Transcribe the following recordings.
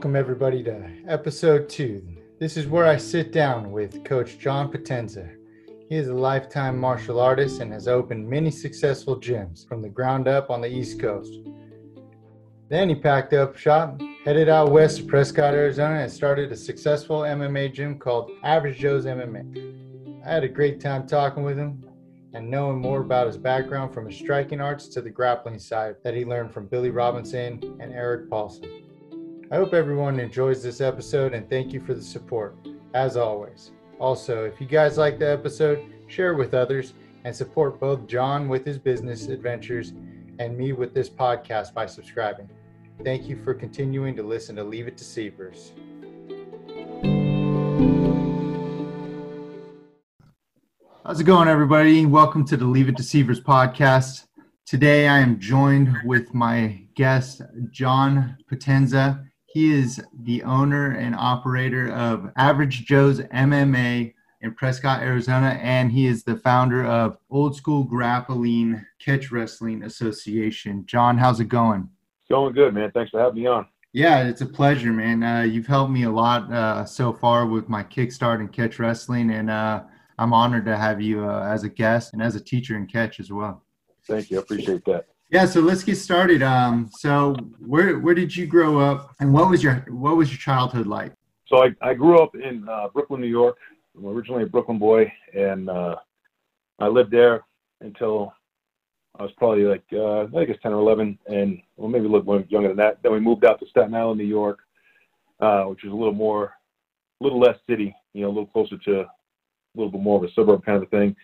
Welcome, everybody, to episode two. This is where I sit down with Coach John Potenza. He is a lifetime martial artist and has opened many successful gyms from the ground up on the East Coast. Then he packed up shop, headed out west to Prescott, Arizona, and started a successful MMA gym called Average Joe's MMA. I had a great time talking with him and knowing more about his background from his striking arts to the grappling side that he learned from Billy Robinson and Erik Paulson. I hope everyone enjoys this episode and thank you for the support, as always. Also, if you guys like the episode, share it with others and support both John with his business adventures and me with this podcast by subscribing. Thank you for continuing to listen to Leave It to Seavers. How's it going, everybody? Welcome to the Leave It to Seavers podcast. Today I am joined with my guest, John Potenza. He is the owner and operator of Average Joe's MMA in Prescott, Arizona, and he is the founder of Old School Grappling Catch Wrestling Association. John, how's it going? Going good, man. Thanks for having me on. Yeah, it's a pleasure, man. Uh, you've helped me a lot uh, so far with my kickstart and catch wrestling, and uh, I'm honored to have you uh, as a guest and as a teacher in catch as well. Thank you. I appreciate that. Yeah, so let's get started. Um, so where where did you grow up, and what was your what was your childhood like? So I, I grew up in uh, Brooklyn, New York. I'm originally a Brooklyn boy, and uh, I lived there until I was probably like uh, I think it's 10 or 11, and well maybe a little younger than that. Then we moved out to Staten Island, New York, uh, which is a little more, a little less city, you know, a little closer to a little bit more of a suburb kind of thing.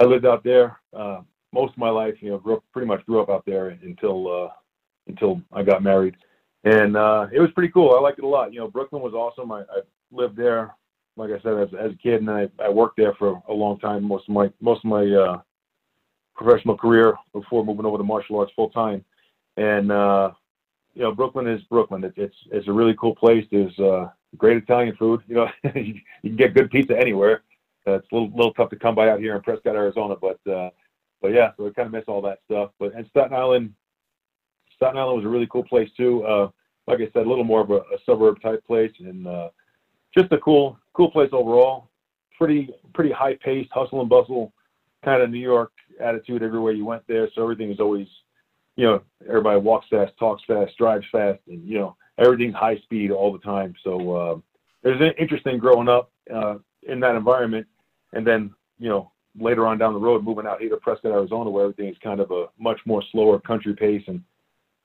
I lived out there. Uh, most of my life, you know, grew up, pretty much grew up out there until uh, until I got married, and uh, it was pretty cool. I liked it a lot. You know, Brooklyn was awesome. I, I lived there, like I said, as, as a kid, and I, I worked there for a long time. Most of my most of my uh, professional career before moving over to martial arts full time, and uh, you know, Brooklyn is Brooklyn. It, it's it's a really cool place. There's uh, great Italian food. You know, you can get good pizza anywhere. Uh, it's a little, little tough to come by out here in Prescott, Arizona, but uh, but yeah, so I kind of miss all that stuff. But and Staten Island, Staten Island was a really cool place too. Uh, like I said, a little more of a, a suburb type place, and uh, just a cool, cool place overall. Pretty, pretty high paced, hustle and bustle, kind of New York attitude everywhere you went there. So everything is always, you know, everybody walks fast, talks fast, drives fast, and you know, everything's high speed all the time. So uh, it was interesting growing up uh, in that environment, and then you know later on down the road, moving out here to Prescott, Arizona, where everything is kind of a much more slower country pace, and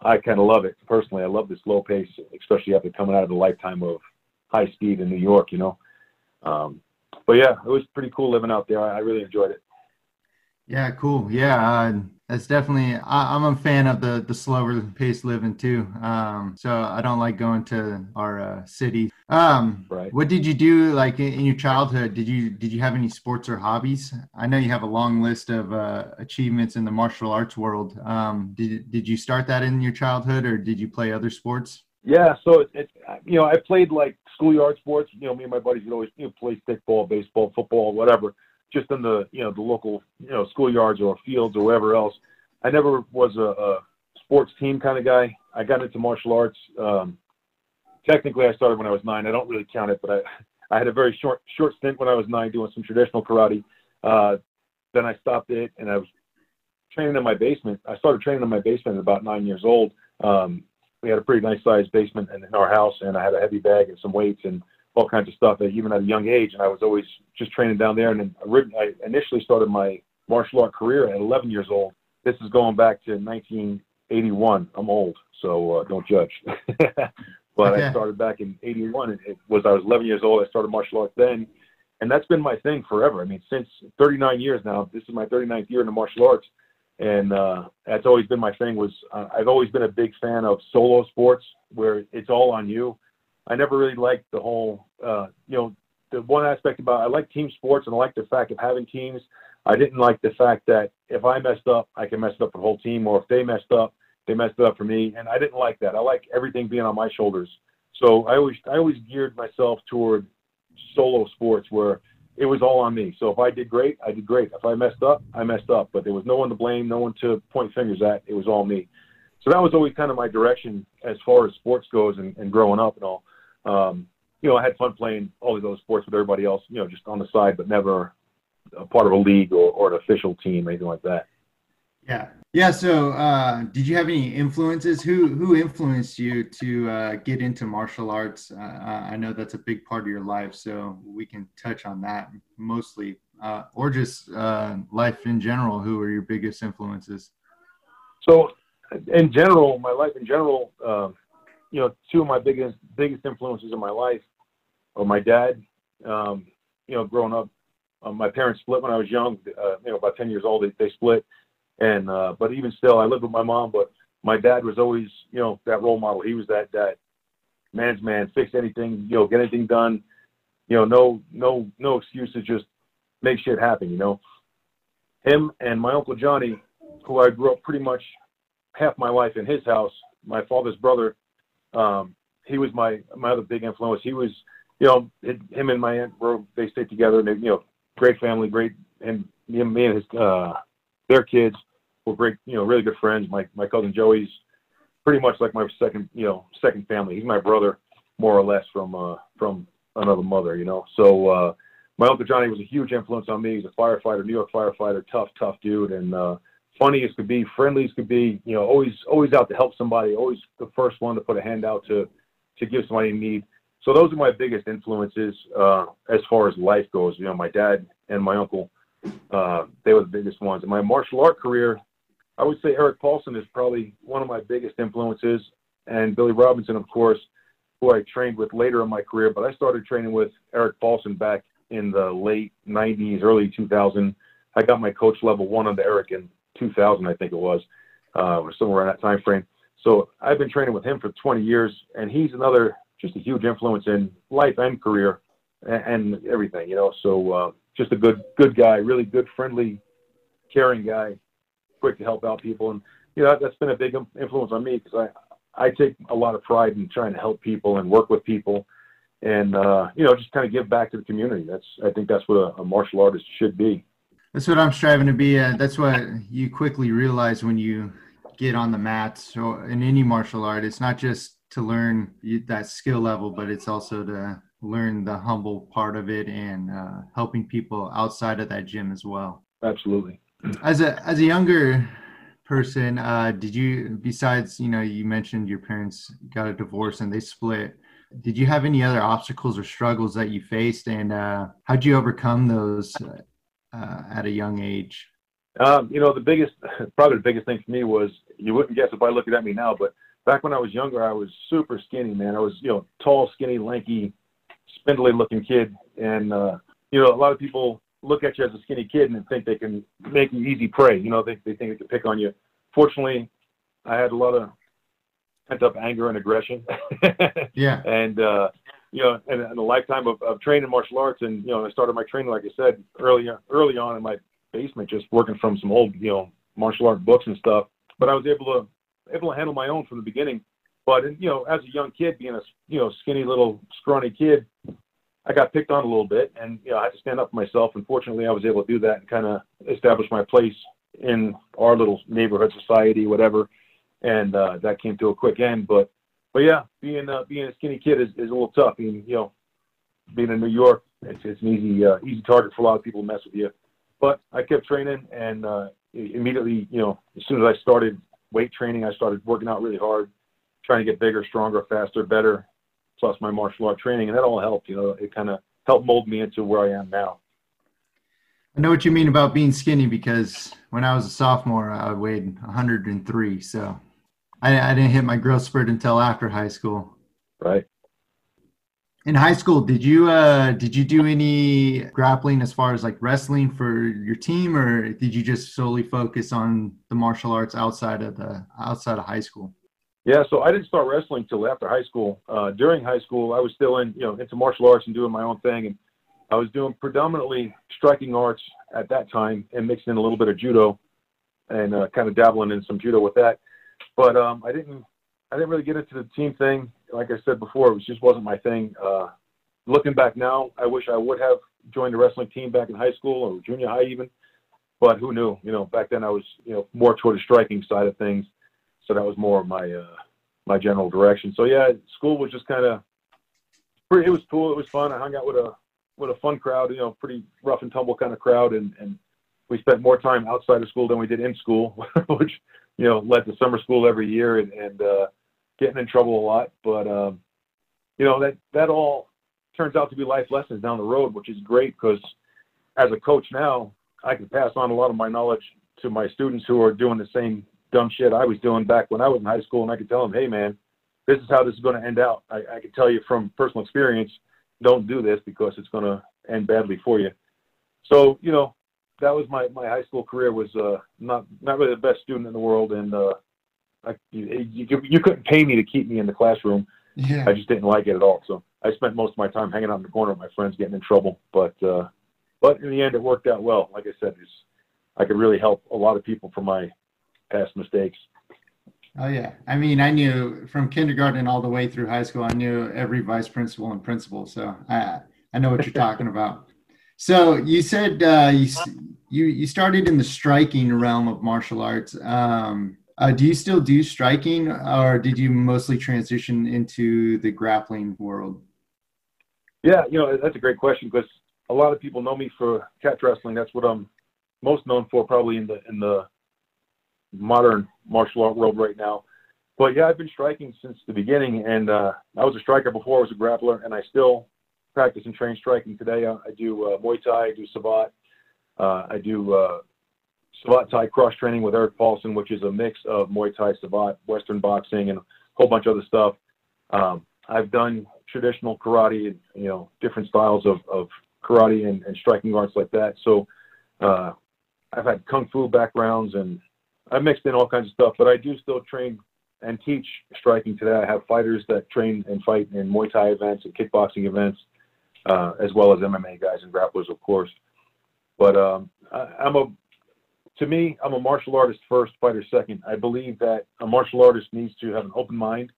I kind of love it personally. I love the slow pace, especially after coming out of a lifetime of high speed in New York. You know, um, but yeah, it was pretty cool living out there. I, I really enjoyed it. Yeah, cool. Yeah, uh, that's definitely. I, am a fan of the the slower pace living too. Um, so I don't like going to our uh, city. Um, right. What did you do like in, in, your childhood? Did you did you have any sports or hobbies? I know you have a long list of uh, achievements in the martial arts world. Um, did did you start that in your childhood, or did you play other sports? Yeah, so it, it, you know, I played like schoolyard sports. You know, me and my buddies would always you know play stickball, baseball, football, whatever just in the you know the local you know schoolyards or fields or wherever else. I never was a, a sports team kind of guy. I got into martial arts. Um, technically, I started when I was nine. I don't really count it, but I I had a very short short stint when I was nine doing some traditional karate. Uh, then I stopped it, and I was training in my basement. I started training in my basement at about nine years old. Um, we had a pretty nice sized basement in, in our house, and I had a heavy bag and some weights and all kinds of stuff, even at a young age. And I was always just training down there. And then I initially started my martial art career at 11 years old. This is going back to 1981. I'm old, so uh, don't judge. but okay. I started back in 81. And it was I was 11 years old. I started martial arts then, and that's been my thing forever. I mean, since 39 years now. This is my 39th year in the martial arts, and uh, that's always been my thing. Was uh, I've always been a big fan of solo sports where it's all on you I never really liked the whole, uh, you know, the one aspect about I like team sports and I like the fact of having teams. I didn't like the fact that if I messed up, I can mess it up for the whole team, or if they messed up, they messed it up for me, and I didn't like that. I like everything being on my shoulders. So I always I always geared myself toward solo sports where it was all on me. So if I did great, I did great. If I messed up, I messed up. But there was no one to blame, no one to point fingers at. It was all me. So that was always kind of my direction as far as sports goes and, and growing up and all. Um, you know, I had fun playing all these other sports with everybody else, you know, just on the side, but never a part of a league or, or an official team, anything like that. Yeah. Yeah. So, uh, did you have any influences? Who who influenced you to uh, get into martial arts? Uh, I know that's a big part of your life, so we can touch on that mostly, uh, or just uh, life in general. Who are your biggest influences? So, in general, my life in general, um, you know, two of my biggest biggest influences in my life are my dad. Um, you know, growing up, um, my parents split when I was young. Uh, you know, about ten years old, they, they split, and uh, but even still, I lived with my mom. But my dad was always, you know, that role model. He was that that man's man, fix anything, you know, get anything done. You know, no no no excuses, just make shit happen. You know, him and my uncle Johnny, who I grew up pretty much half my life in his house. My father's brother um, he was my my other big influence. He was, you know, it, him and my aunt were they stayed together, and they, you know, great family, great, and me, me and his uh, their kids were great, you know, really good friends. My my cousin Joey's pretty much like my second, you know, second family. He's my brother, more or less from uh, from another mother, you know. So uh, my uncle Johnny was a huge influence on me. He's a firefighter, New York firefighter, tough, tough dude, and uh, funny as could be, friendly as could be, you know, always always out to help somebody, always the first one to put a hand out to to give somebody in need. So those are my biggest influences uh, as far as life goes. You know, my dad and my uncle, uh, they were the biggest ones. In my martial art career, I would say Erik Paulson is probably one of my biggest influences, and Billy Robinson, of course, who I trained with later in my career. But I started training with Erik Paulson back in the late 90s, early 2000. I got my coach level one under Erik, in 2000, I think it was, uh, or somewhere in that time frame. So I've been training with him for 20 years, and he's another just a huge influence in life and career and, and everything, you know. So uh, just a good good guy, really good, friendly, caring guy, quick to help out people, and you know that's been a big influence on me because I I take a lot of pride in trying to help people and work with people, and uh, you know just kind of give back to the community. That's I think that's what a, a martial artist should be. That's what I'm striving to be. Uh, that's what you quickly realize when you get on the mats or in any martial art. It's not just to learn that skill level, but it's also to learn the humble part of it and uh, helping people outside of that gym as well. Absolutely. As a as a younger person, uh, did you besides you know you mentioned your parents got a divorce and they split. Did you have any other obstacles or struggles that you faced, and uh, how'd you overcome those uh, at a young age? Um, you know, the biggest, probably the biggest thing for me was you wouldn't guess if by looking at me now, but back when I was younger, I was super skinny, man. I was, you know, tall, skinny, lanky, spindly looking kid. And, uh, you know, a lot of people look at you as a skinny kid and think they can make you easy prey. You know, they, they think they can pick on you. Fortunately, I had a lot of pent up anger and aggression. yeah. And, uh, you know, and, and a lifetime of, of training martial arts. And, you know, I started my training, like I said, early, early on in my basement, just working from some old, you know, martial art books and stuff. But I was able to, able to handle my own from the beginning. But, and, you know, as a young kid, being a, you know, skinny little scrawny kid, I got picked on a little bit and, you know, I had to stand up for myself. And fortunately, I was able to do that and kind of establish my place in our little neighborhood society, whatever. And uh, that came to a quick end. But but yeah, being uh, being a skinny kid is, is a little tough. Being you know, being in New York, it's, it's an easy uh, easy target for a lot of people to mess with you. But I kept training, and uh, immediately, you know, as soon as I started weight training, I started working out really hard, trying to get bigger, stronger, faster, better. Plus my martial art training, and that all helped. You know, it kind of helped mold me into where I am now. I know what you mean about being skinny because when I was a sophomore, I weighed 103. So I, I didn't hit my growth spurt until after high school. Right. In high school, did you uh did you do any grappling as far as like wrestling for your team, or did you just solely focus on the martial arts outside of the outside of high school? Yeah, so I didn't start wrestling till after high school. Uh, during high school, I was still in you know into martial arts and doing my own thing, and I was doing predominantly striking arts at that time and mixing in a little bit of judo and uh, kind of dabbling in some judo with that. But um, I didn't I didn't really get into the team thing. Like I said before, it was, just wasn't my thing. Uh, looking back now, I wish I would have joined the wrestling team back in high school or junior high even. But who knew? You know, back then I was you know more toward the striking side of things, so that was more of my uh, my general direction. So yeah, school was just kind of pretty, it was cool. It was fun. I hung out with a with a fun crowd. You know, pretty rough and tumble kind of crowd, and and we spent more time outside of school than we did in school, which you know led to summer school every year and, and uh, getting in trouble a lot. But um, you know that that all turns out to be life lessons down the road, which is great because as a coach now, I can pass on a lot of my knowledge to my students who are doing the same dumb shit I was doing back when I was in high school, and I can tell them, hey man, this is how this is going to end out. I, I can tell you from personal experience, don't do this because it's going to end badly for you. So you know, that was my my high school career was uh, not not really the best student in the world, and uh, I, you, you you couldn't pay me to keep me in the classroom. Yeah. I just didn't like it at all. So I spent most of my time hanging out in the corner with my friends, getting in trouble. But uh, but in the end, it worked out well. Like I said, it's, I could really help a lot of people from my past mistakes. Oh yeah, I mean, I knew from kindergarten all the way through high school. I knew every vice principal and principal, so I I know what you're talking about. So you said uh, you you you started in the striking realm of martial arts. Um, uh, do you still do striking, or did you mostly transition into the grappling world? Yeah, you know that's a great question because a lot of people know me for catch wrestling. That's what I'm most known for, probably in the in the modern martial art world right now. But yeah, I've been striking since the beginning, and uh, I was a striker before I was a grappler, and I still practice and train striking today. I, I do uh, Muay Thai, I do Savate, uh, I do uh, Savate Thai cross training with Erik Paulson, which is a mix of Muay Thai, Savate, Western boxing, and a whole bunch of other stuff. Um, I've done traditional karate, and, you know, different styles of, of karate and, and striking arts like that. So uh, I've had kung fu backgrounds and I mixed in all kinds of stuff, but I do still train and teach striking today. I have fighters that train and fight in Muay Thai events and kickboxing events, uh, as well as MMA guys and grapplers, of course. But um, I, I'm a, to me, I'm a martial artist first, fighter second. I believe that a martial artist needs to have an open mind,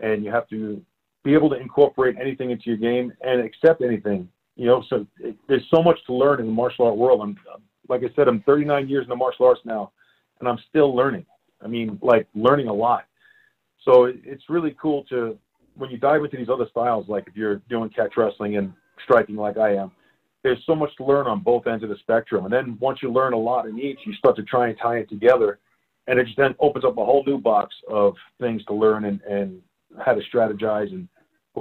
and you have to be able to incorporate anything into your game and accept anything. You know, so it, there's so much to learn in the martial art world. I'm, like I said, I'm 39 years in the martial arts now and I'm still learning. I mean, like learning a lot. So it, it's really cool to when you dive into these other styles, like if you're doing catch wrestling and striking like I am, there's so much to learn on both ends of the spectrum. And then once you learn a lot in each, you start to try and tie it together. And it just then opens up a whole new box of things to learn and, and how to strategize and,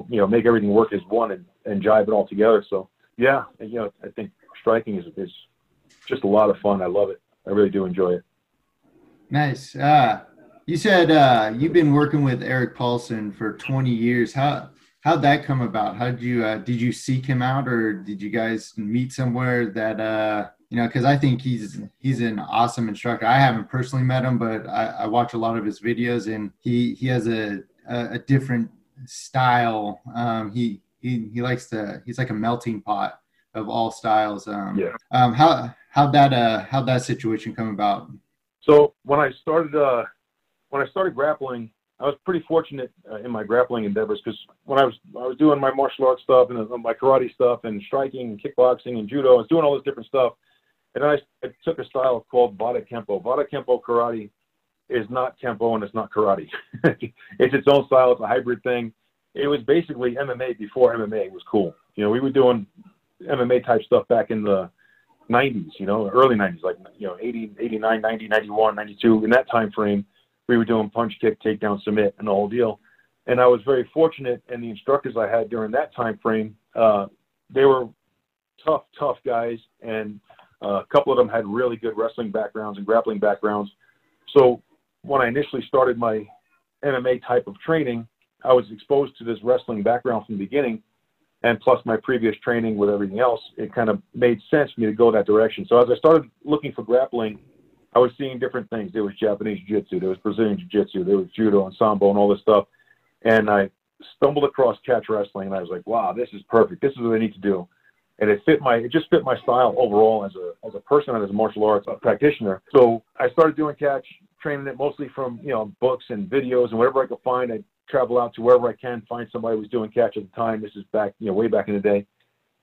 you know, make everything work as one and, and jive it all together. So yeah, you know, I think striking is, is just a lot of fun. I love it. I really do enjoy it. Nice. Uh, you said uh, you've been working with Erik Paulson for 20 years. How how'd that come about? How did you uh, did you seek him out, or did you guys meet somewhere that uh, you know? Because I think he's he's an awesome instructor. I haven't personally met him, but I, I watch a lot of his videos, and he he has a a, a different style. Um, he he he likes to. He's like a melting pot of all styles. Um, yeah. Um, how how'd that uh how'd that situation come about? So when I started uh, when I started grappling, I was pretty fortunate uh, in my grappling endeavors because when I was I was doing my martial arts stuff and uh, my karate stuff and striking and kickboxing and judo, I was doing all this different stuff. And I, I took a style called Vada Kempo. Vada Kempo karate is not Kempo and it's not karate. it's its own style. It's a hybrid thing. It was basically MMA before MMA was cool. You know, we were doing MMA type stuff back in the 90s, you know, early 90s, like, you know, 80, 89, 90, 91, 92. In that time frame, we were doing punch, kick, takedown, submit, and the whole deal. And I was very fortunate, and the instructors I had during that time frame, uh, they were tough, tough guys, and uh, a couple of them had really good wrestling backgrounds and grappling backgrounds. So when I initially started my MMA type of training, I was exposed to this wrestling background from the beginning and plus my previous training with everything else, it kind of made sense for me to go that direction. So as I started looking for grappling, I was seeing different things. There was Japanese jiu-jitsu, there was Brazilian jiu-jitsu, there was judo and sambo and all this stuff. And I stumbled across catch wrestling and I was like, wow, this is perfect. This is what I need to do. And it fit my, it just fit my style overall as a, as a person and as a martial arts practitioner. So I started doing catch, training it mostly from, you know, books and videos and whatever I could find. I travel out to wherever I can, find somebody who was doing catch at the time. This is back, you know, way back in the day.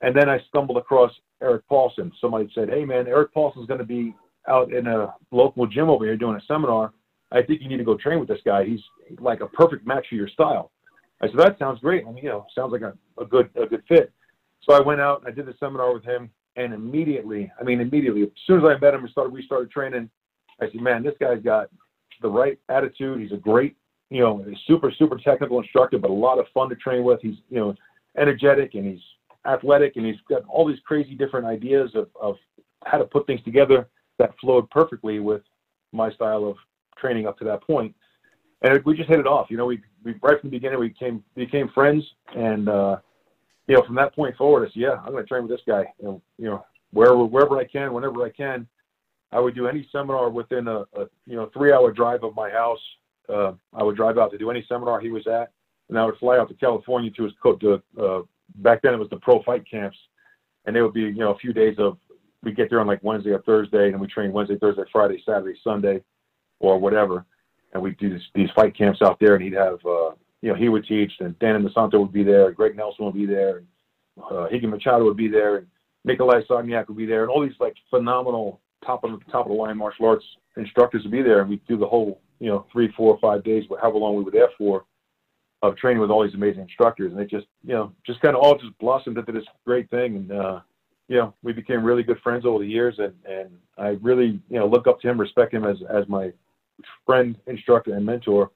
And then I stumbled across Erik Paulson. Somebody said, "Hey, man, Erik Paulson's going to be out in a local gym over here doing a seminar. I think you need to go train with this guy. He's like a perfect match for your style." I said, that sounds great. I mean, you know, sounds like a, a good a good fit. So I went out, and I did the seminar with him, and immediately, I mean, immediately, as soon as I met him and started, we started training. I said, man, this guy's got the right attitude. He's a great, you know, super super technical instructor, but a lot of fun to train with. He's you know energetic and he's athletic and he's got all these crazy different ideas of, of how to put things together that flowed perfectly with my style of training up to that point. And we just hit it off. You know, we, we right from the beginning we became became friends, and uh, you know from that point forward, I said, yeah, I'm going to train with this guy. Know, you know wherever wherever I can, whenever I can. I would do any seminar within a, a you know three hour drive of my house. Uh, I would drive out to do any seminar he was at, and I would fly out to California to his coach. Uh, back then it was the pro fight camps, and they would be you know a few days of we get there on like Wednesday or Thursday, and we train Wednesday, Thursday, Friday, Saturday, Sunday, or whatever. And we do this, these fight camps out there, and he'd have, uh, you know, he would teach, and Dan Inosanto would be there, Greg Nelson would be there, and uh, Rigan Machado would be there, and Nikolai Sagniak would be there, and all these like phenomenal top of the top of the line martial arts instructors would be there, and we'd do the whole, you know, three, four, five days, however long we were there for, of training with all these amazing instructors, and it just, you know, just kind of all just blossomed into this great thing, and uh, you know, we became really good friends over the years, and and I really, you know, look up to him, respect him as as my friend, instructor, and mentor.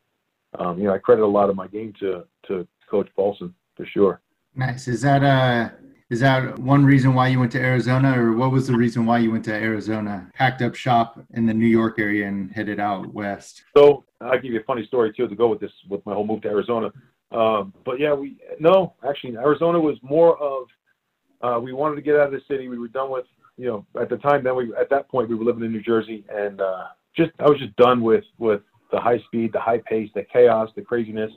Um, you know, I credit a lot of my game to to Coach Paulson for sure. Nice. Is that uh is that one reason why you went to Arizona, or what was the reason why you went to Arizona? Packed up shop in the New York area and headed out west. So I'll give you a funny story too to go with this with my whole move to Arizona. Um, but yeah, we no, actually Arizona was more of uh, we wanted to get out of the city. We were done with, you know, at the time then we at that point we were living in New Jersey, and uh, just I was just done with with the high speed, the high pace, the chaos, the craziness.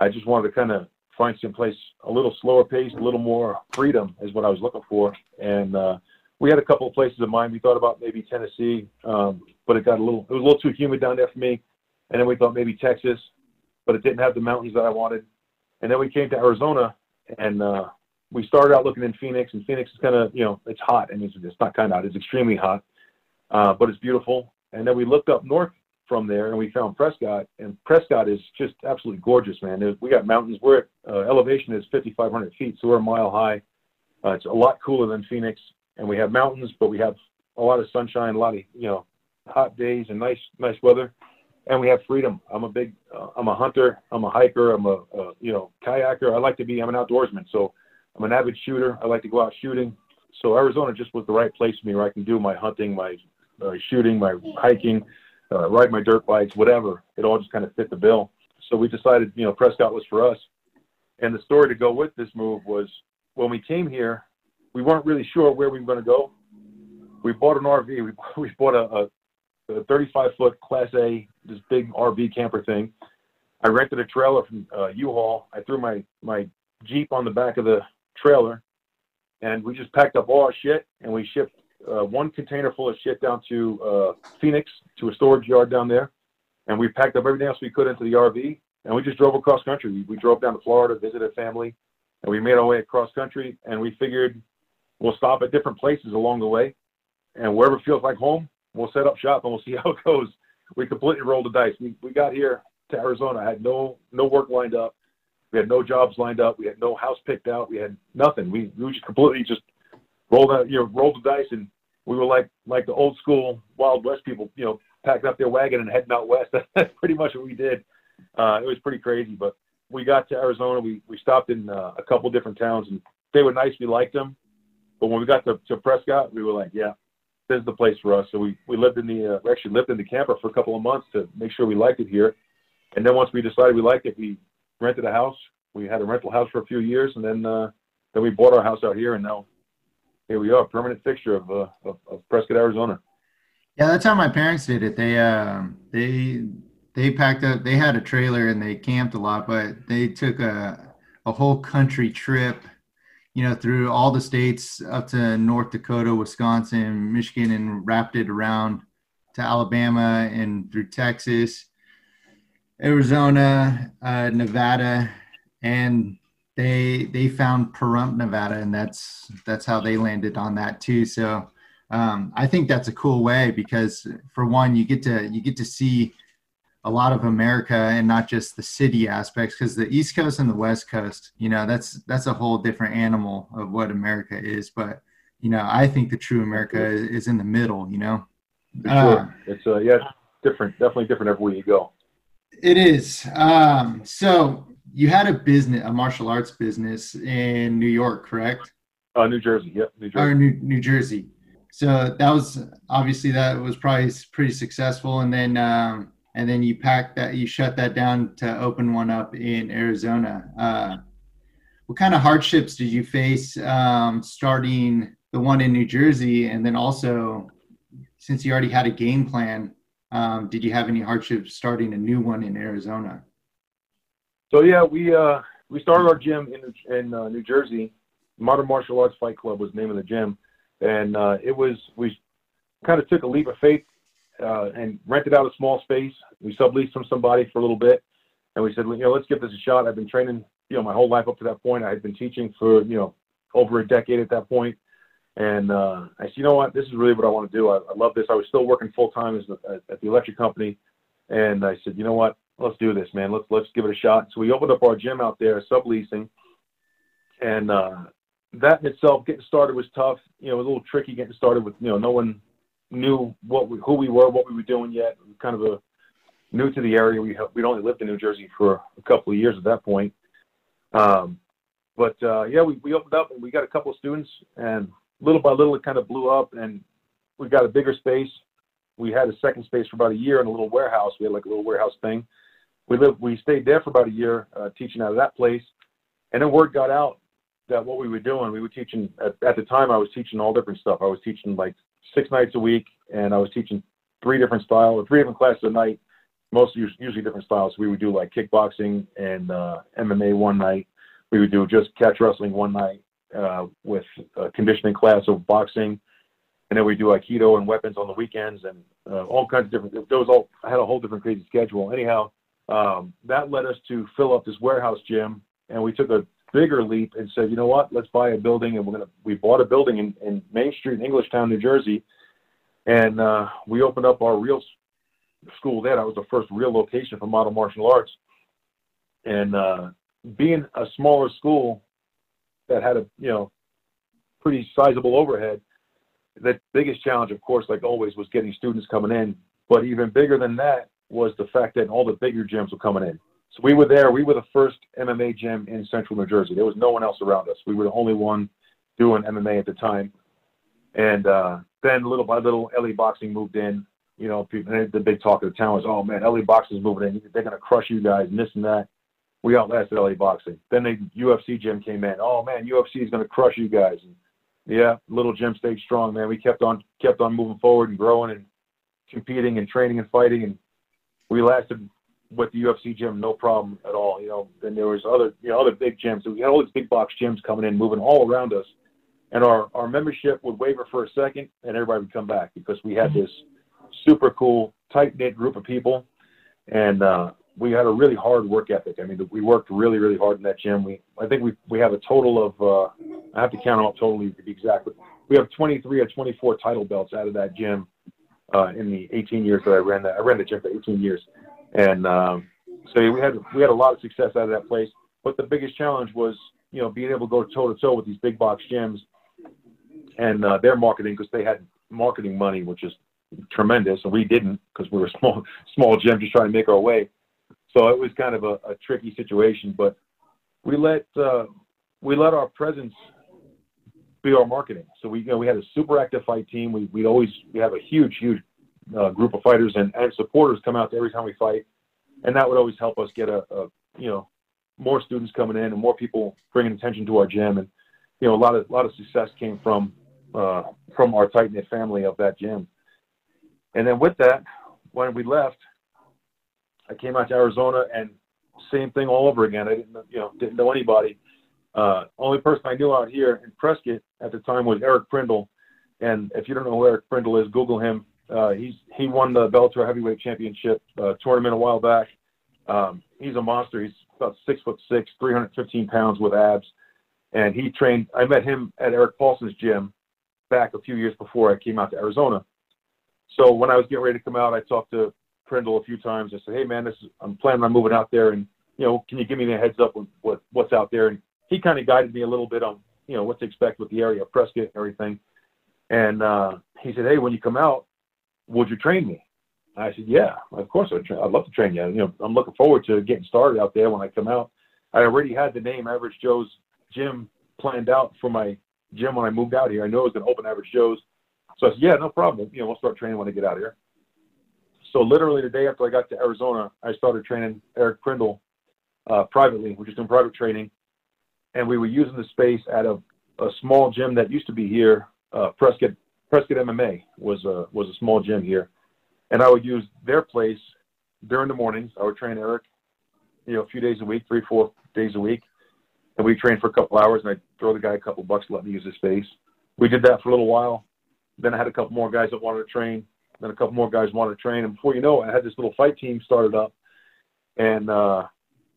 I just wanted to kind of find some place a little slower pace, a little more freedom is what I was looking for. And uh, we had a couple of places in mind. We thought about maybe Tennessee, um, but it got a little it was a little too humid down there for me. And then we thought maybe Texas, but it didn't have the mountains that I wanted. And then we came to Arizona, and uh, we started out looking in Phoenix, and Phoenix is kind of, you know, it's hot. Mean, it's, it's not kind of hot; it's extremely hot, uh, but it's beautiful. And then we looked up north from there, and we found Prescott, and Prescott is just absolutely gorgeous, man. We got mountains. We're at uh, elevation is 5,500 feet, so we're a mile high. Uh, it's a lot cooler than Phoenix, and we have mountains, but we have a lot of sunshine, a lot of you know hot days, and nice nice weather, and we have freedom. I'm a big, uh, I'm a hunter, I'm a hiker, I'm a, a you know kayaker. I like to be. I'm an outdoorsman, so I'm an avid shooter. I like to go out shooting. So Arizona just was the right place for me where I can do my hunting, my uh, shooting, my hiking, uh, ride my dirt bikes, whatever. It all just kind of fit the bill. So we decided, you know, Prescott was for us. And the story to go with this move was when we came here, we weren't really sure where we were going to go. We bought an RV. We, we bought a, a, a 35 foot Class A, this big RV camper thing. I rented a trailer from uh, U-Haul. I threw my my Jeep on the back of the trailer, and we just packed up all our shit and we shipped uh, one container full of shit down to uh, Phoenix to a storage yard down there, and we packed up everything else we could into the RV, and we just drove across country. We, we drove down to Florida, visited family, and we made our way across country. And we figured we'll stop at different places along the way, and wherever feels like home, we'll set up shop and we'll see how it goes. We completely rolled the dice. We we got here to Arizona. I had no no work lined up. We had no jobs lined up. We had no house picked out. We had nothing. We we just completely just rolled out, you know, rolled the dice, and we were like like the old school Wild West people, you know, packing up their wagon and heading out west. That's pretty much what we did. Uh, it was pretty crazy, but we got to Arizona. We we stopped in uh, a couple different towns, and they were nice. We liked them, but when we got to, to Prescott, we were like, yeah, this is the place for us. So we we lived in the uh, we actually lived in the camper for a couple of months to make sure we liked it here, and then once we decided we liked it, we rented a house. We had a rental house for a few years, and then uh, then we bought our house out here, and now here we are, permanent fixture of, uh, of, of Prescott, Arizona. Yeah, that's how my parents did it. They uh, they they packed up. They had a trailer and they camped a lot, but they took a a whole country trip, you know, through all the states up to North Dakota, Wisconsin, Michigan, and wrapped it around to Alabama and through Texas, Arizona, uh, Nevada, and they they found Pahrump, Nevada, and that's that's how they landed on that too. So um, I think that's a cool way because for one, you get to you get to see a lot of America and not just the city aspects because the East Coast and the West Coast, you know, that's that's a whole different animal of what America is. But you know, I think the true America is, is in the middle. You know, uh, it's uh, yeah, different, definitely different everywhere you go. It is. Um, so you had a business, a martial arts business in New York, correct? Uh, New Jersey. Yep, New Jersey. Or New, New Jersey. So that was obviously that was probably pretty successful, and then um, and then you packed that, you shut that down to open one up in Arizona. Uh, what kind of hardships did you face um, starting the one in New Jersey, and then also since you already had a game plan, um, did you have any hardships starting a new one in Arizona? So yeah, we uh, we started our gym in in uh, New Jersey. Modern Martial Arts Fight Club was the name of the gym, and uh, it was we kind of took a leap of faith uh, and rented out a small space. We subleased from somebody for a little bit, and we said, well, you know, let's give this a shot. I've been training, you know, my whole life up to that point. I had been teaching for you know over a decade at that point, and uh, I said, you know what, this is really what I want to do. I, I love this. I was still working full time at the electric company, and I said, you know what, let's do this, man. Let's let's give it a shot. So we opened up our gym out there, subleasing, and uh, that in itself, getting started was tough. You know, it was a little tricky getting started with you know no one knew what we, who we were, what we were doing yet. We kind of a new to the area. We we'd only lived in New Jersey for a couple of years at that point. Um, but uh, yeah, we, we opened up and we got a couple of students, and little by little it kind of blew up, and we got a bigger space. We had a second space for about a year in a little warehouse. We had like a little warehouse thing. We lived, we stayed there for about a year uh, teaching out of that place, and then word got out that what we were doing, we were teaching at, at the time. I was teaching all different stuff. I was teaching like six nights a week, and I was teaching three different styles, or three different classes a night, most usually different styles. We would do like kickboxing and uh, MMA one night. We would do just catch wrestling one night uh, with a conditioning class of boxing, and then we do aikido and weapons on the weekends, and uh, all kinds of different. Was all I had a whole different crazy schedule. Anyhow, um, that led us to fill up this warehouse gym, and we took a bigger leap and said, you know what, let's buy a building, and we're gonna. We bought a building in, in Main Street in Englishtown, New Jersey, and uh, we opened up our real school there. That was the first real location for modern martial arts, and uh, being a smaller school that had a you know pretty sizable overhead. The biggest challenge, of course, like always, was getting students coming in. But even bigger than that was the fact that all the bigger gyms were coming in. So we were there. We were the first MMA gym in central New Jersey. There was no one else around us. We were the only one doing MMA at the time. And uh, then little by little, LA Boxing moved in. You know, people, the big talk of the town was, oh man, LA Boxing's moving in. They're going to crush you guys and this and that. We outlasted LA Boxing. Then the UFC gym came in. Oh man, UFC is going to crush you guys. And yeah, little gym stayed strong, man. We kept on kept on moving forward and growing and competing and training and fighting and we lasted with the UFC gym no problem at all. You know, then there was other you know other big gyms. We had all these big box gyms coming in, moving all around us, and our our membership would waver for a second, and everybody would come back because we had this super cool tight knit group of people, and uh, we had a really hard work ethic. I mean, we worked really really hard in that gym. We I think we we have a total of uh, I have to count them up totally to be exact, but we have 23 or 24 title belts out of that gym uh, in the 18 years that I ran that. I ran the gym for 18 years. And um, so we had we had a lot of success out of that place. But the biggest challenge was, you know, being able to go toe to toe with these big box gyms and uh, their marketing because they had marketing money, which is tremendous, and we didn't because we were small small gym just trying to make our way. So it was kind of a, a tricky situation, but we let uh, we let our presence be our marketing. So we you know we had a super active fight team. We we always we have a huge huge uh, group of fighters and, and supporters come out to every time we fight, and that would always help us get a, a you know more students coming in and more people bringing attention to our gym, and you know a lot of a lot of success came from uh, from our tight knit family of that gym. And then with that, when we left, I came out to Arizona and same thing all over again. I didn't you know didn't know anybody. Uh, only person I knew out here in Prescott at the time was Eric Prindle. And if you don't know who Eric Prindle is, Google him. Uh, he's he won the Bellator heavyweight championship uh, tournament a while back. Um, he's a monster. He's about six foot six, 315 pounds with abs, and he trained. I met him at Erik Paulson's gym back a few years before I came out to Arizona. So when I was getting ready to come out, I talked to Prindle a few times. I said, "Hey, man, this is, I'm planning on moving out there, and you know, can you give me a heads up with what what's out there?" And he kind of guided me a little bit on you know what to expect with the area of Prescott and everything. And uh, he said, "Hey, when you come out, would you train me?" I said, "Yeah, of course I'd, tra- I'd love to train you. You know, I'm looking forward to getting started out there when I come out. I already had the name Average Joe's Gym planned out for my gym when I moved out here. I know it was going to open Average Joe's, so I said, "Yeah, no problem. You know, we'll start training when I get out here." So literally the day after I got to Arizona, I started training Eric Prindle uh, privately. We're just doing private training, and we were using the space at a, a small gym that used to be here. Uh, Prescott Prescott MMA was a was a small gym here, and I would use their place during the mornings. I would train Eric, you know, a few days a week, three four days a week, and we trained for a couple hours, and I'd throw the guy a couple bucks to let me use his space. We did that for a little while. Then I had a couple more guys that wanted to train. Then a couple more guys wanted to train, and before you know it, I had this little fight team started up, and uh,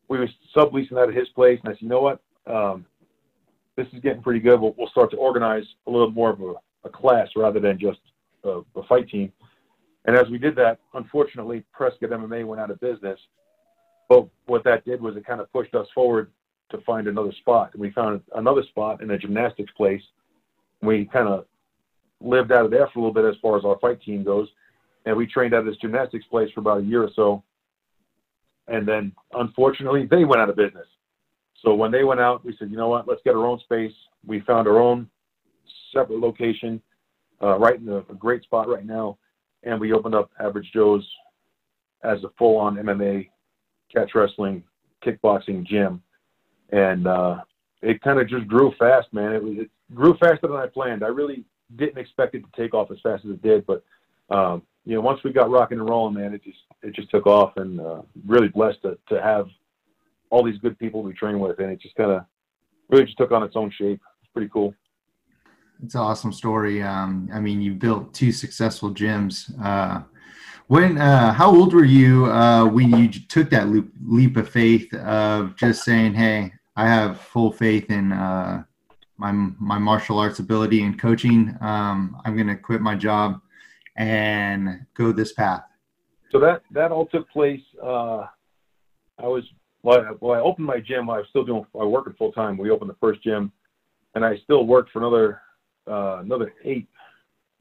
we were subleasing that at his place, and I said, you know what, um, this is getting pretty good. We'll, we'll start to organize a little more of a, a class rather than just a, a fight team. And as we did that, unfortunately, Prescott MMA went out of business. But what that did was it kind of pushed us forward to find another spot. And we found another spot in a gymnastics place. We kind of lived out of there for a little bit as far as our fight team goes. And we trained at this gymnastics place for about a year or so and then unfortunately they went out of business. So when they went out, we said, you know what, let's get our own space. We found our own separate location, uh, right in a, a great spot right now, and we opened up Average Joe's as a full-on MMA, catch wrestling, kickboxing gym, and uh, it kind of just grew fast, man. It, was, it grew faster than I planned. I really didn't expect it to take off as fast as it did, but um, you know, once we got rocking and rolling, man, it just it just took off, and uh, really blessed to to have all these good people we train with, and it just kind of really just took on its own shape. It's pretty cool. It's an awesome story. Um, I mean, you built two successful gyms. Uh, when, uh, how old were you uh, when you took that leap, leap of faith of just saying, "Hey, I have full faith in uh, my my martial arts ability and coaching. Um, I'm going to quit my job and go this path? So that that all took place. Uh, I was well I, well. I opened my gym. I was still doing. I working full time. We opened the first gym, and I still worked for another uh, another eight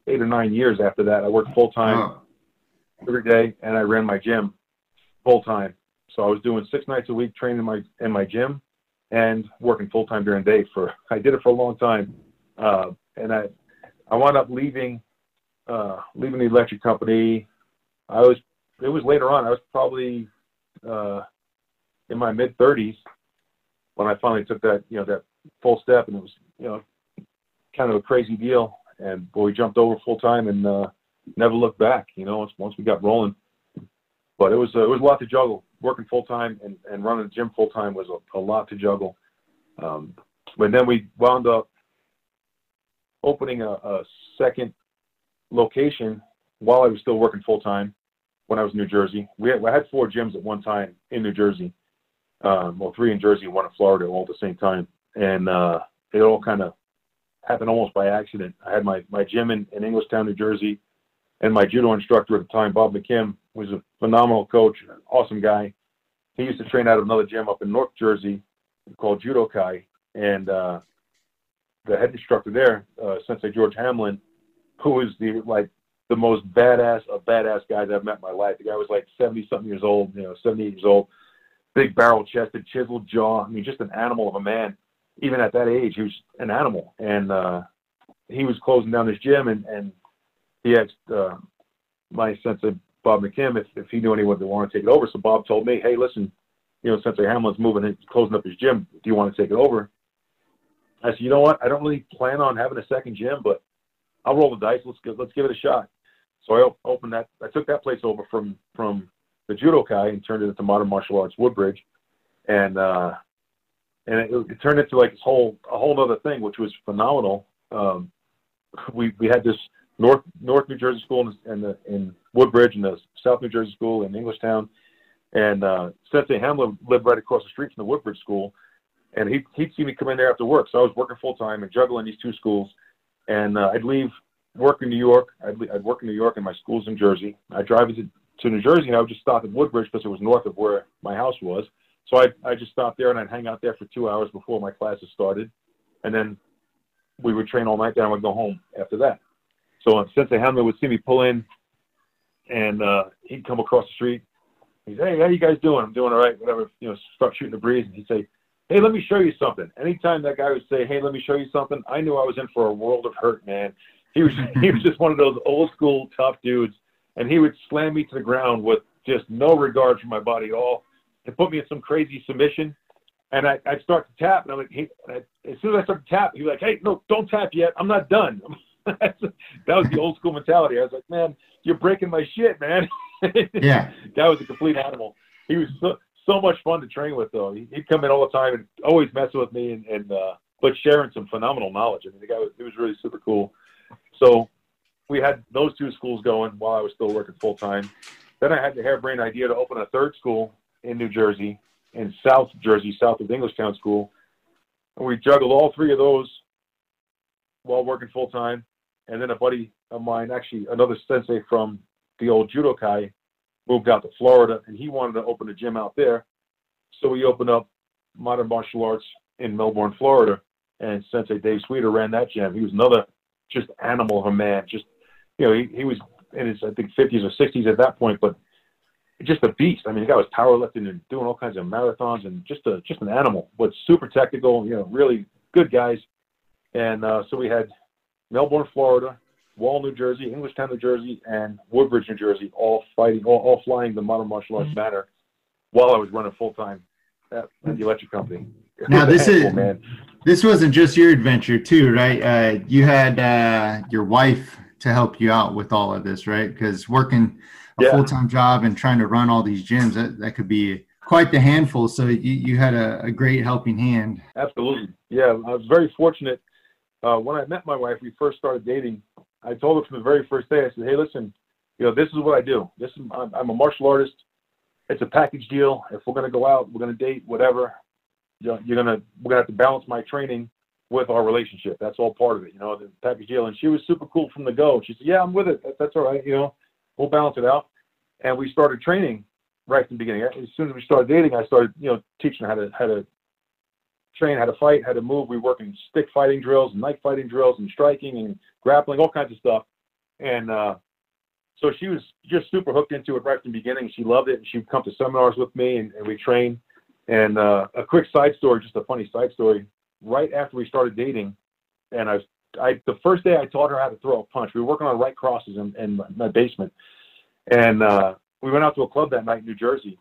eight or nine years after that. I worked full time oh. every day, and I ran my gym full time. So I was doing six nights a week training in my in my gym and working full time during the day. For I did it for a long time, uh, and I I wound up leaving uh, leaving the electric company. I was it was later on. I was probably uh, in my mid 30s when I finally took that you know that full step, and it was you know kind of a crazy deal. And boy, we jumped over full time and uh, never looked back. You know, once once we got rolling. But it was uh, it was a lot to juggle. Working full time and, and running the gym full time was a, a lot to juggle. Um, but then we wound up opening a, a second location while I was still working full time when I was in New Jersey. We had, I had four gyms at one time in New Jersey. Um, well, three in Jersey, one in Florida, all at the same time, and uh, it all kind of happened almost by accident. I had my my gym in, in Englishtown, New Jersey, and my judo instructor at the time, Bob McKim, was a phenomenal coach, an awesome guy. He used to train out of another gym up in North Jersey called Judo Kai, and uh, the head instructor there, uh, Sensei George Hamlin, who is the like the most badass of badass guys I've met in my life. The guy was like 70 something years old, you know, 78 years old, big barrel chested, chiseled jaw. I mean, just an animal of a man. Even at that age, he was an animal. And uh, he was closing down his gym, and and he asked uh, my sensei Bob McKim if if he knew anyone that wanted to take it over. So Bob told me, hey, listen, you know, Sensei Hamlin's moving, and closing up his gym. Do you want to take it over? I said, you know what? I don't really plan on having a second gym, but I'll roll the dice. Let's give, let's give it a shot. So I opened that. I took that place over from from the Judo judokai and turned it into modern martial arts Woodbridge, and uh, and it, it turned into like this whole a whole other thing, which was phenomenal. Um, we we had this North North New Jersey school in in, the, in Woodbridge and the South New Jersey school in Englishtown, and uh, Sensei Hamlin lived right across the street from the Woodbridge school, and he he'd see me come in there after work. So I was working full time and juggling these two schools and uh, I'd leave work in New York. I'd, I'd work in New York, and my school's in Jersey. I'd drive into to New Jersey, and I would just stop at Woodbridge because it was north of where my house was. So I I just stopped there and I'd hang out there for two hours before my classes started, and then we would train all night. Then I would go home after that. So Sensei Hamlet would see me pull in, and uh, he'd come across the street. He'd say, "Hey, how you guys doing? I'm doing all right. Whatever. You know, start shooting the breeze." And he'd say, "Hey, let me show you something." Anytime that guy would say, "Hey, let me show you something," I knew I was in for a world of hurt, man. He was he was just one of those old school tough dudes, and he would slam me to the ground with just no regard for my body at all, and put me in some crazy submission. And I, I'd start to tap, and I'm like, he, as soon as I start to tap, he'd be like, "Hey, no, don't tap yet. I'm not done." that was the old school mentality. I was like, "Man, you're breaking my shit, man." Yeah. that was a complete animal. He was so, so much fun to train with, though. He'd come in all the time and always messing with me, and, and uh, but sharing some phenomenal knowledge. I mean, the guy was, it was really super cool. So we had those two schools going while I was still working full time. Then I had the harebrained idea to open a third school in New Jersey, in South Jersey, south of the Englishtown School. And we juggled all three of those while working full time. And then a buddy of mine, actually another sensei from the old judokai, moved out to Florida and he wanted to open a gym out there. So we opened up modern martial arts in Melbourne, Florida. And Sensei Dave Sweeter ran that gym. He was another just animal of a man. Just, you know, he, he was in his, I think, 50s or 60s at that point, but just a beast. I mean, the guy was powerlifting and doing all kinds of marathons and just a just an animal, but super technical. You know, really good guys. And uh, so we had Melbourne, Florida, Wall, New Jersey, Englishtown, New Jersey, and Woodbridge, New Jersey, all fighting, all, all flying the modern martial arts banner mm-hmm. while I was running full time at, at, the electric company. Now this is man. this wasn't just your adventure too, right? Uh, you had uh, your wife to help you out with all of this, right? Because working a yeah. full time job and trying to run all these gyms that, that could be quite the handful. So you, you had a, a great helping hand. Absolutely, yeah. I was very fortunate. Uh, when I met my wife, we first started dating. I told her from the very first day. I said, "Hey, listen, you know, this is what I do. This is I'm, I'm a martial artist. It's a package deal. If we're gonna go out, we're gonna date, whatever. You know, you're gonna we're gonna have to balance my training with our relationship. That's all part of it, you know, the package deal. And she was super cool from the go. She said, "Yeah, I'm with it. That, that's all right. You know, we'll balance it out." And we started training right from the beginning. As soon as we started dating, I started, you know, teaching her how to how to train, how to fight, how to move. We work in stick fighting drills and knife fighting drills and striking and grappling, all kinds of stuff. And uh, so she was just super hooked into it right from the beginning. She loved it, and she would come to seminars with me, and, and we trained. And uh, a quick side story, just a funny side story. Right after we started dating, and I was, I the first day I taught her how to throw a punch. We were working on right crosses in, in my basement, and uh, we went out to a club that night in New Jersey,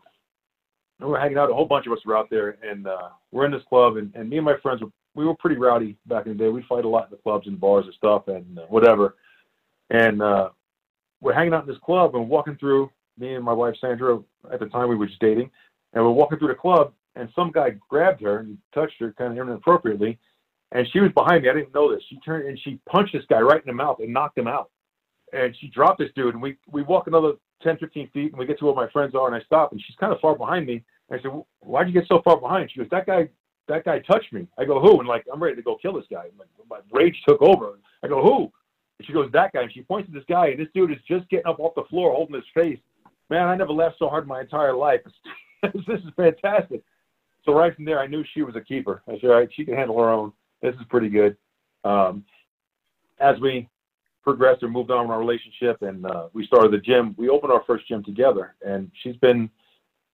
we are hanging out. A whole bunch of us were out there, and uh, we're in this club. And, and me and my friends were we were pretty rowdy back in the day. We'd fight a lot in the clubs and bars and stuff and uh, whatever. And uh, we're hanging out in this club and walking through. Me and my wife Sandra at the time we were just dating, and we're walking through the club, and some guy grabbed her and touched her kind of inappropriately, and she was behind me. I didn't know this. She turned and she punched this guy right in the mouth and knocked him out. And she dropped this dude, and we we walk another 10, 15 feet, and we get to where my friends are, and I stop, and she's kind of far behind me. I said, "Why'd you get so far behind?" She goes, "That guy, that guy touched me." I go, "Who?" And like, I'm ready to go kill this guy. My, my rage took over. I go, "Who?" And she goes, "That guy." And she points to this guy, and this dude is just getting up off the floor, holding his face. Man, I never laughed so hard in my entire life. this is fantastic. So right from there, I knew she was a keeper. I said, "All right, she can handle her own. This is pretty good." Um, as we progressed or moved on in our relationship, and uh, we started the gym. We opened our first gym together, and she's been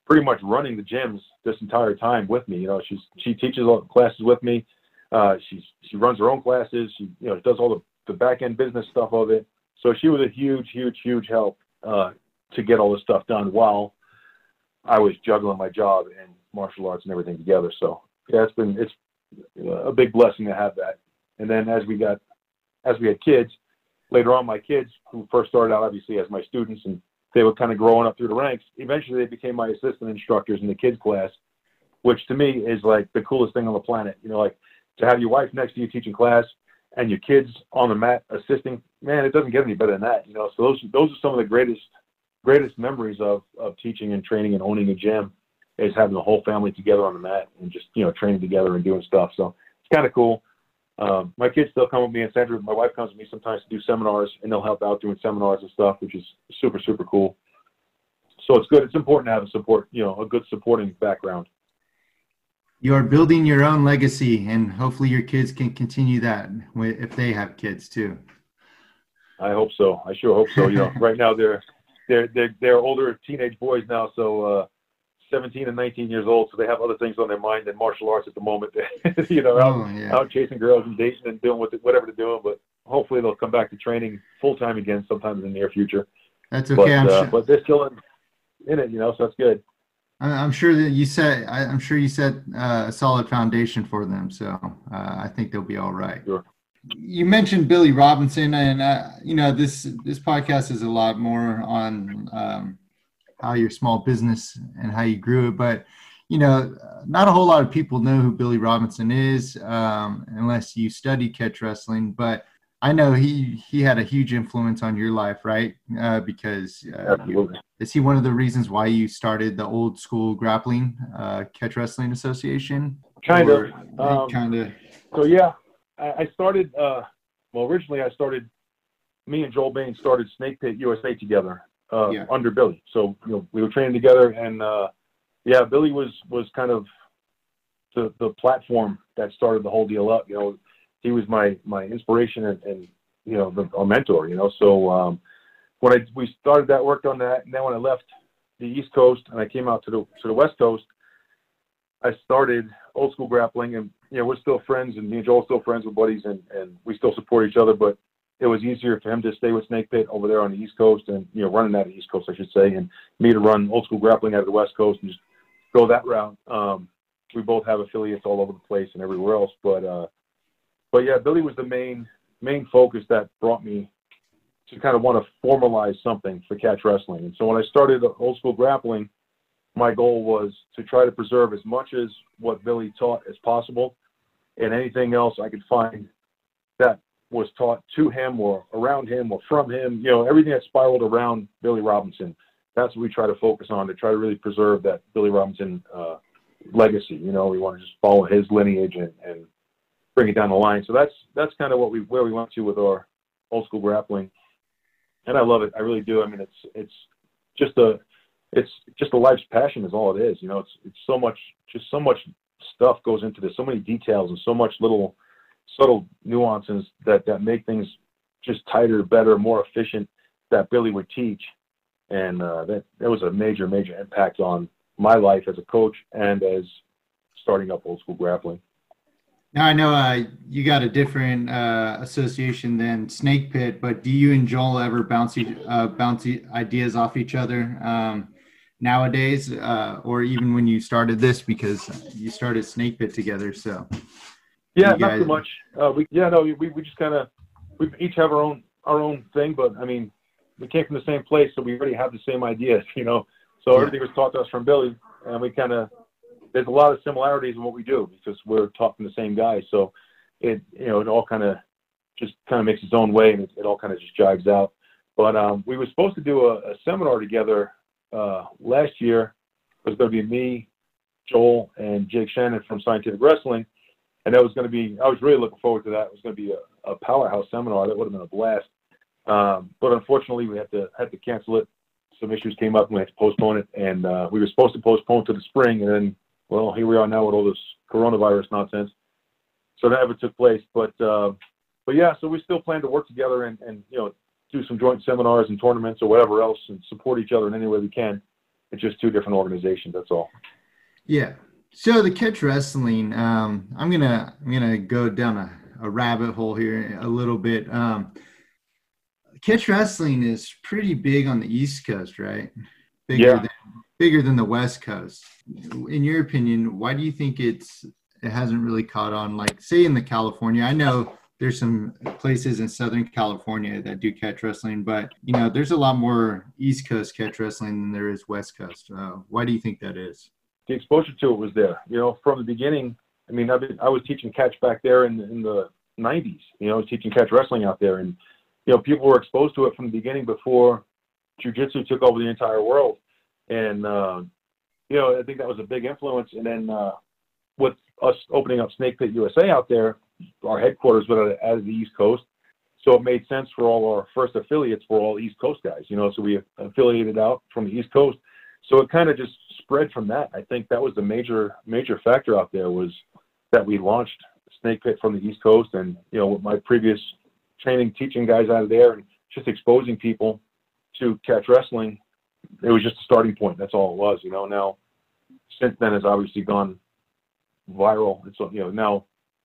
pretty much running the gyms this entire time with me. You know, she's she teaches all the classes with me. Uh, she's she runs her own classes. She you know does all the the back end business stuff of it. So she was a huge, huge, huge help uh, to get all this stuff done while I was juggling my job and martial arts and everything together. So yeah, it's been it's a big blessing to have that. And then as we got as we had kids, later on, my kids who first started out obviously as my students and they were kind of growing up through the ranks. Eventually, they became my assistant instructors in the kids class, which to me is like the coolest thing on the planet. You know, like to have your wife next to you teaching class and your kids on the mat assisting. Man, it doesn't get any better than that. You know, so those those are some of the greatest greatest memories of of teaching and training and owning a gym is having the whole family together on the mat and just you know training together and doing stuff. So it's kind of cool. Um, my kids still come with me and Sandra. My wife comes with me sometimes to do seminars, and they'll help out doing seminars and stuff, which is super super cool. so it's good. It's important to have a support, you know, a good supporting background. You're building your own legacy, and hopefully your kids can continue that if they have kids too. I hope so. I sure hope so. You know, right now they're they're they're they're older teenage boys now, so uh, 17 and 19 years old, so they have other things on their mind than martial arts at the moment. you know, out, oh, yeah. out chasing girls and dating and doing what, whatever they're doing. But hopefully they'll come back to training full time again sometime in the near future. That's okay. But, uh, sure. but they're still in, in it, you know, so that's good. I'm sure that you set. I'm sure you set uh, a solid foundation for them, so uh, I think they'll be all right. Sure. You mentioned Billy Robinson, and uh, you know this this podcast is a lot more on um, how your small business and how you grew it. But you know, not a whole lot of people know who Billy Robinson is um, unless you study catch wrestling. But I know he he had a huge influence on your life, right? Uh, because uh, is he one of the reasons why you started the old school grappling uh, catch wrestling association? Kind of, um, kind of. So yeah, I, I started. Uh, well, originally I started. Me and Joel Bane started Snake Pit USA together, uh, yeah. under Billy. So you know we were training together, and uh, yeah, Billy was was kind of the the platform that started the whole deal up. You know, he was my my inspiration and, and you know the, a mentor. You know, so um, when I we started that, worked on that, and then when I left the East Coast and I came out to the to the West Coast, I started old school grappling, and you know we're still friends, and me and Joel still friends with buddies, and and we still support each other, but it was easier for him to stay with Snake Pit over there on the East Coast and, you know, running out of the East Coast, I should say, and me to run old school grappling out of the West Coast and just go that route. Um, we both have affiliates all over the place and everywhere else. But, uh, but yeah, Billy was the main, main focus that brought me to kind of want to formalize something for catch wrestling. And so when I started old school grappling, my goal was to try to preserve as much as what Billy taught as possible and anything else I could find that was taught to him or around him or from him, you know, everything that spiraled around Billy Robinson. That's what we try to focus on to try to really preserve that Billy Robinson uh, legacy. You know, we want to just follow his lineage and, and bring it down the line. So that's that's kind of what we where we went to with our old school grappling, and I love it. I really do. I mean, it's it's just a it's just a life's passion is all it is. You know, it's it's so much just so much stuff goes into this, so many details and so much little subtle nuances that that make things just tighter, better, more efficient that Billy would teach, and uh, that that was a major major impact on my life as a coach and as starting up old school grappling. Now I know uh, you got a different uh, association than Snake Pit, but do you and Joel ever bounce uh, ideas off each other um, nowadays, uh, or even when you started this because you started Snake Pit together? So yeah, not too much. Uh, we yeah no we we just kind of we each have our own our own thing, but I mean we came from the same place, so we already have the same ideas, you know. So yeah. everything was taught to us from Billy, and we kind of there's a lot of similarities in what we do because we're taught from the same guy. So it you know it all kind of just kind of makes its own way, and it, it all kind of just jives out. But um, we were supposed to do a, a seminar together uh, last year. It was going to be me, Joel, and Jake Shannon from Scientific Wrestling and that was going to be I was really looking forward to that. It was going to be a, a powerhouse seminar. That would have been a blast. Um, but unfortunately, we had to had to cancel it. Some issues came up, and we had to postpone it. And uh, we were supposed to postpone to the spring, and then well, here we are now with all this coronavirus nonsense. So that never took place. But uh, but yeah, so we still plan to work together and and you know do some joint seminars and tournaments or whatever else, and support each other in any way we can. It's just two different organizations. That's all. Yeah, so the catch wrestling, um, I'm gonna I'm gonna go down a, a rabbit hole here a little bit. Um, catch wrestling is pretty big on the East Coast, right? Bigger yeah. than bigger than the West Coast. In your opinion, why do you think it's it hasn't really caught on? Like, say in the California, I know there's some places in Southern California that do catch wrestling, but you know, there's a lot more East Coast catch wrestling than there is West Coast. Uh, why do you think that is? The exposure to it was there. You know, from the beginning. I mean, I've been, I was teaching catch back there in the, in the 90s. You know, I was teaching catch wrestling out there, and you know, people were exposed to it from the beginning before jujitsu took over the entire world. And uh, you know, I think that was a big influence. And then uh, with us opening up Snake Pit USA out there, our headquarters was out of the East Coast. So it made sense for all our first affiliates were all East Coast guys, you know. So we affiliated out from the East Coast, so it kind of just spread from that. I think that was the major major factor out there was that we launched Snake Pit from the East Coast, and you know, with my previous training, teaching guys out of there, and just exposing people to catch wrestling, it was just a starting point. That's all it was, you know. Now, since then, has obviously gone viral. It's you know now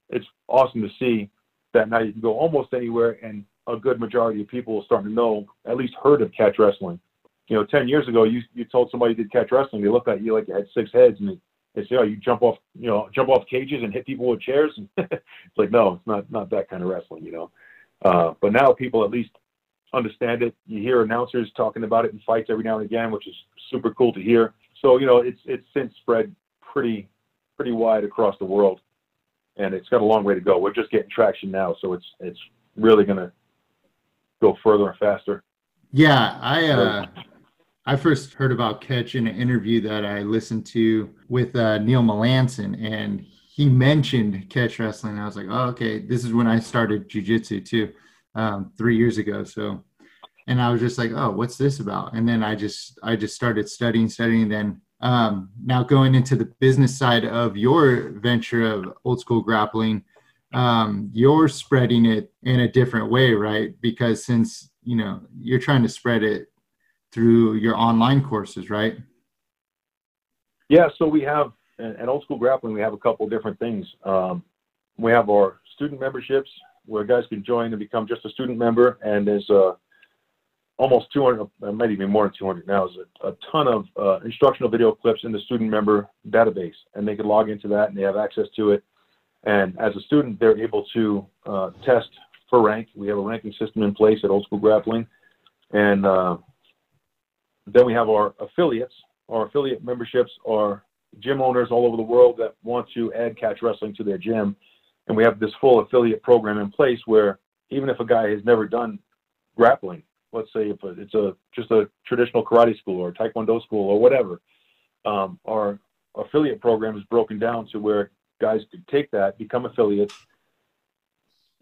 it's awesome to see that now you can go almost anywhere, and a good majority of people are starting to know, at least heard of catch wrestling. You know, ten years ago, you you told somebody you did catch wrestling, they looked at you like you had six heads, and they say, "Oh, you jump off, you know, jump off cages and hit people with chairs." it's like, no, it's not not that kind of wrestling, you know. Uh, but now people at least understand it. You hear announcers talking about it in fights every now and again, which is super cool to hear. So you know, it's it's since spread pretty pretty wide across the world, and it's got a long way to go. We're just getting traction now, so it's it's really going to go further and faster. Yeah, I uh, I first heard about catch in an interview that I listened to with uh, Neil Melanson, and he mentioned catch wrestling. I was like, oh, okay, this is when I started jujitsu too, um, three years ago. So, and I was just like, oh, what's this about? And then I just I just started studying, studying. Then um, now going into the business side of your venture of old school grappling, um, you're spreading it in a different way, right? Because since you know you're trying to spread it through your online courses, right? Yeah. So we have at Old School Grappling, we have a couple different things. Um, we have our student memberships where guys can join and become just a student member, and there's uh, almost 200, uh, maybe even more than 200 now, is a, a ton of uh, instructional video clips in the student member database, and they can log into that and they have access to it. And as a student, they're able to uh, test for rank. We have a ranking system in place at Old School Grappling, and uh, then we have our affiliates. Our affiliate memberships are gym owners all over the world that want to add catch wrestling to their gym, and we have this full affiliate program in place where even if a guy has never done grappling, let's say if it's a just a traditional karate school or taekwondo school or whatever, um, our affiliate program is broken down to where guys can take that, become affiliates,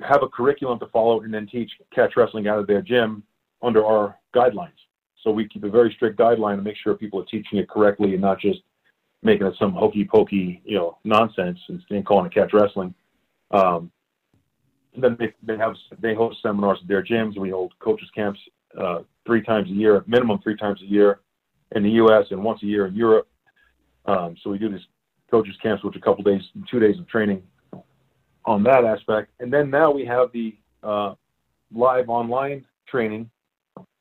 have a curriculum to follow, and then teach catch wrestling out of their gym under our guidelines. So we keep a very strict guideline to make sure people are teaching it correctly and not just making it some hokey pokey, you know, nonsense and calling it catch wrestling. Um, then they, they have they host seminars at their gyms. We hold coaches camps uh, three times a year, minimum three times a year in the U.S. and once a year in Europe. Um, so we do these coaches camps, which are a couple days, two days of training on that aspect. And then now we have the uh, live online training,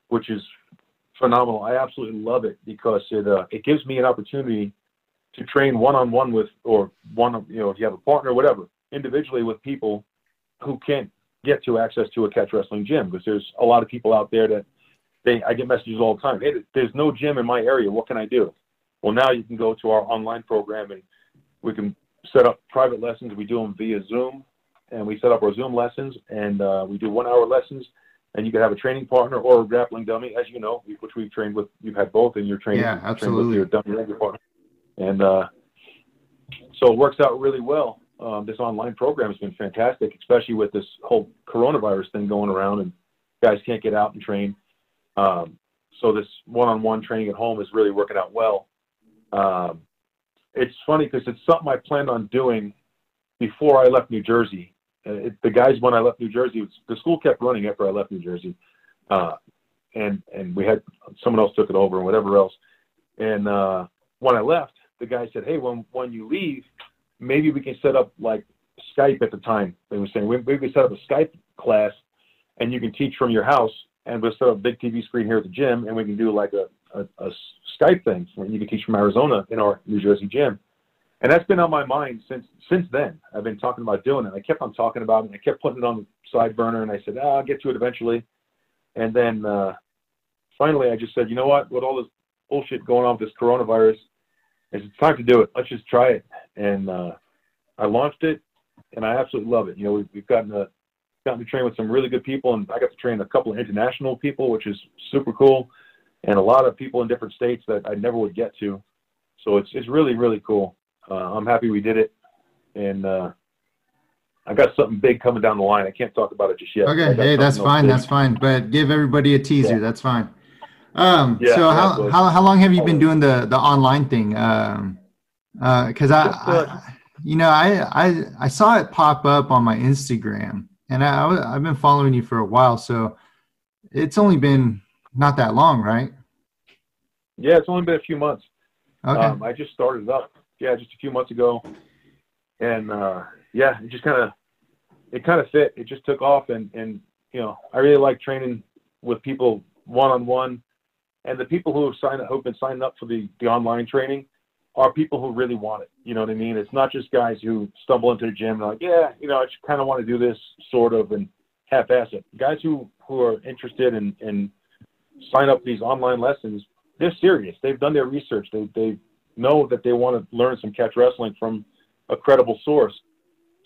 which is phenomenal. I absolutely love it because it uh, it gives me an opportunity to train one on one with or one you know if you have a partner whatever individually with people who can't get to access to a catch wrestling gym because there's a lot of people out there that they I get messages all the time. Hey, there's no gym in my area. What can I do? Well, now you can go to our online program and we can set up private lessons. We do them via Zoom, and we set up our Zoom lessons, and uh, we do one-hour lessons. And you can have a training partner or a grappling dummy, as you know, which we've trained with. You've had both in your training. Yeah, absolutely. Your dummy partner, and uh, so it works out really well um, this online program has been fantastic, especially with this whole coronavirus thing going around and guys can't get out and train. Um, so this one-on-one training at home is really working out well. Um, it's funny because it's something I planned on doing before I left New Jersey. It, the guys when I left New Jersey, was, the school kept running after I left New Jersey, uh, and and we had someone else took it over and whatever else. And uh, when I left, the guy said, "Hey, when when you leave, maybe we can set up like Skype at the time. They were saying maybe we can set up a Skype class, and you can teach from your house, and we'll set up a big TV screen here at the gym, and we can do like a, a, a Skype thing. Where you can teach from Arizona in our New Jersey gym, and that's been on my mind since since then. I've been talking about doing it. I kept on talking about it. And I kept putting it on the side burner, and I said, oh, I'll get to it eventually. And then uh, finally, I just said, you know what? With all this bullshit going on with this coronavirus, it's time to do it. Let's just try it. And uh, I launched it, and I absolutely love it. You know, we've, we've gotten to gotten to train with some really good people, and I got to train a couple of international people, which is super cool, and a lot of people in different states that I never would get to. So it's it's really really cool. Uh, I'm happy we did it, and uh, I got something big coming down the line. I can't talk about it just yet. Okay, hey, that's fine. That's fine. But give everybody a teaser. Yeah. That's fine. Um, yeah, so how, how, how long have you been doing the, the online thing? Um, uh, cause I, I, you know, I, I, I saw it pop up on my Instagram and I, I've been following you for a while. So it's only been not that long, right? Yeah, it's only been a few months. Okay. Um, I just started up, yeah, just a few months ago, and uh, yeah, it just kind of it kind of fit. It just took off, and and you know, I really like training with people one on one, and the people who have signed up, who've been signing up for the the online training, are people who really want it. You know what I mean? It's not just guys who stumble into the gym and like, yeah, you know, I just kind of want to do this sort of and half-ass it. Guys who who are interested in in sign up these online lessons, they're serious. They've done their research. They they know that they want to learn some catch wrestling from a credible source.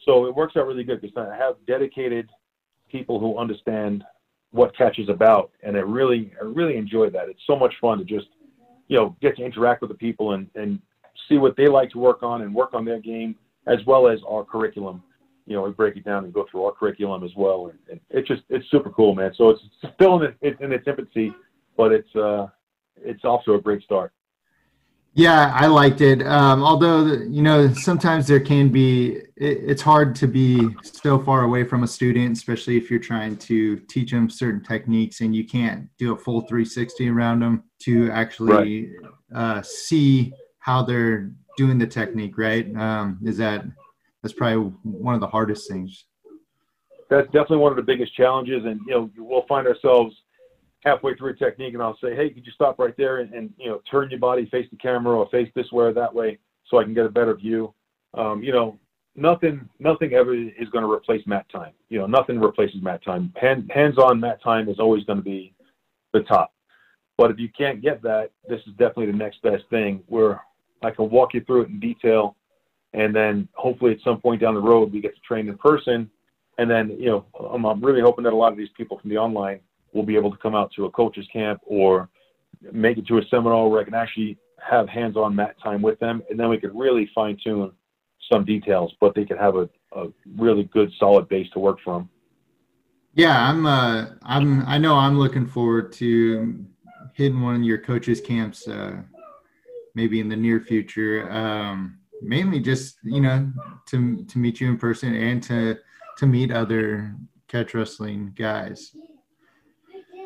So it works out really good because I have dedicated people who understand what catch is about, and I really I really enjoy that. It's so much fun to just you know get to interact with the people and and see what they like to work on and work on their game as well as our curriculum. You know, we break it down and go through our curriculum as well, and, and it's just it's super cool, man. So it's still in, it, in its infancy, but it's uh it's also a great start. Yeah, I liked it. Um, although you know sometimes there can be it, it's hard to be so far away from a student, especially if you're trying to teach them certain techniques and you can't do a full 360 around them to actually right. uh, see how they're doing the technique. Right? Um, is that that's probably one of the hardest things. That's definitely one of the biggest challenges, and you know we'll find ourselves halfway through a technique and I'll say, hey, could you stop right there and, and, you know turn your body, face the camera, or face this way or that way, so I can get a better view. Um, you know, nothing nothing ever is going to replace mat time. You know, nothing replaces mat time. Hand, hands-on mat time is always going to be the top. But if you can't get that, this is definitely the next best thing where I can walk you through it in detail, and then hopefully at some point down the road we get to train in person. And then, you know, I'm, I'm really hoping that a lot of these people from the online will be able to come out to a coach's camp or make it to a seminar where I can actually have hands-on mat time with them, and then we could really fine-tune some details, but they could have a, a really good, solid base to work from. Yeah, I'm. Uh, I'm. I know I'm looking forward to hitting one of your coaches' camps, uh, maybe in the near future. Um, mainly just you know to to meet you in person and to to meet other catch wrestling guys.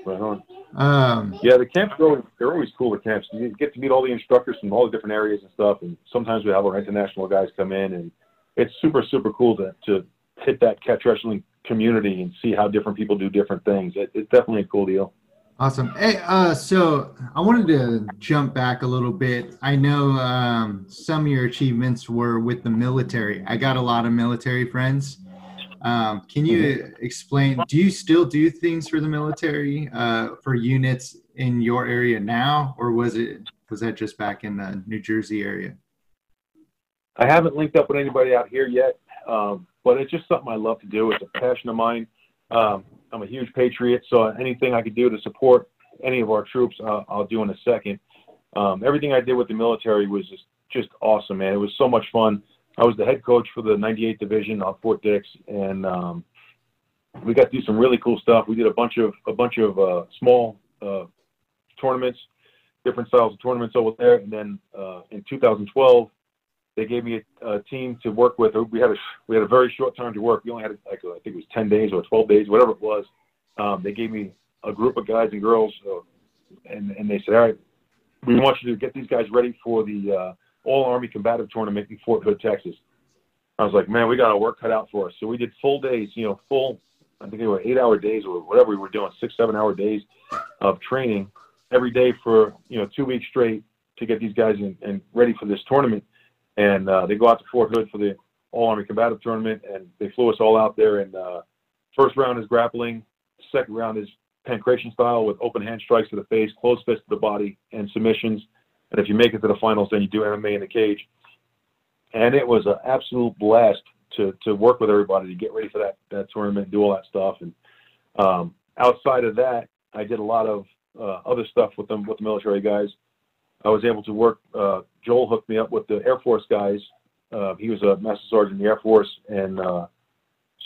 Right on. Um, yeah, the camps are always, they're always cool. The camps you get to meet all the instructors from all the different areas and stuff. And sometimes we have our international guys come in, and it's super super cool to to hit that catch wrestling community and see how different people do different things. It, it's definitely a cool deal. Awesome. Hey, uh, so I wanted to jump back a little bit. I know um, some of your achievements were with the military. I got a lot of military friends. Um, can you mm-hmm. explain? Do you still do things for the military uh, for units in your area now, or was it was that just back in the New Jersey area? I haven't linked up with anybody out here yet, um, but it's just something I love to do. It's a passion of mine. Um, I'm a huge patriot, so anything I could do to support any of our troops, uh, I'll do in a second. Um, everything I did with the military was just just awesome, man. It was so much fun. I was the head coach for the 98th Division on Fort Dix, and um, we got to do some really cool stuff. We did a bunch of a bunch of uh, small uh, tournaments, different styles of tournaments over there. And then uh, in 2012, they gave me a, a, team to work with. We had a we had a very short time to work. We only had like I think it was 10 days or 12 days, whatever it was. Um, they gave me a group of guys and girls, uh, and and they said, all right, we want you to get these guys ready for the uh, all Army combative tournament in Fort Hood, Texas. I was like, man, we got our work cut out for us. So we did full days, you know, full, I think they were eight hour days or whatever we were doing, six, seven hour days of training every day for, you know, two weeks straight to get these guys in, and ready for this tournament. And uh, they go out to Fort Hood for the All Army Combative Tournament, and they flew us all out there. And uh, first round is grappling, second round is pankration style with open hand strikes to the face, closed fist to the body, and submissions. And if you make it to the finals, then you do MMA in the cage. And it was an absolute blast to to work with everybody to get ready for that that tournament, do all that stuff. And um, outside of that, I did a lot of uh, other stuff with them with the military guys. I was able to work. Uh, Joel hooked me up with the Air Force guys. Uh, he was a master sergeant in the Air Force, and uh,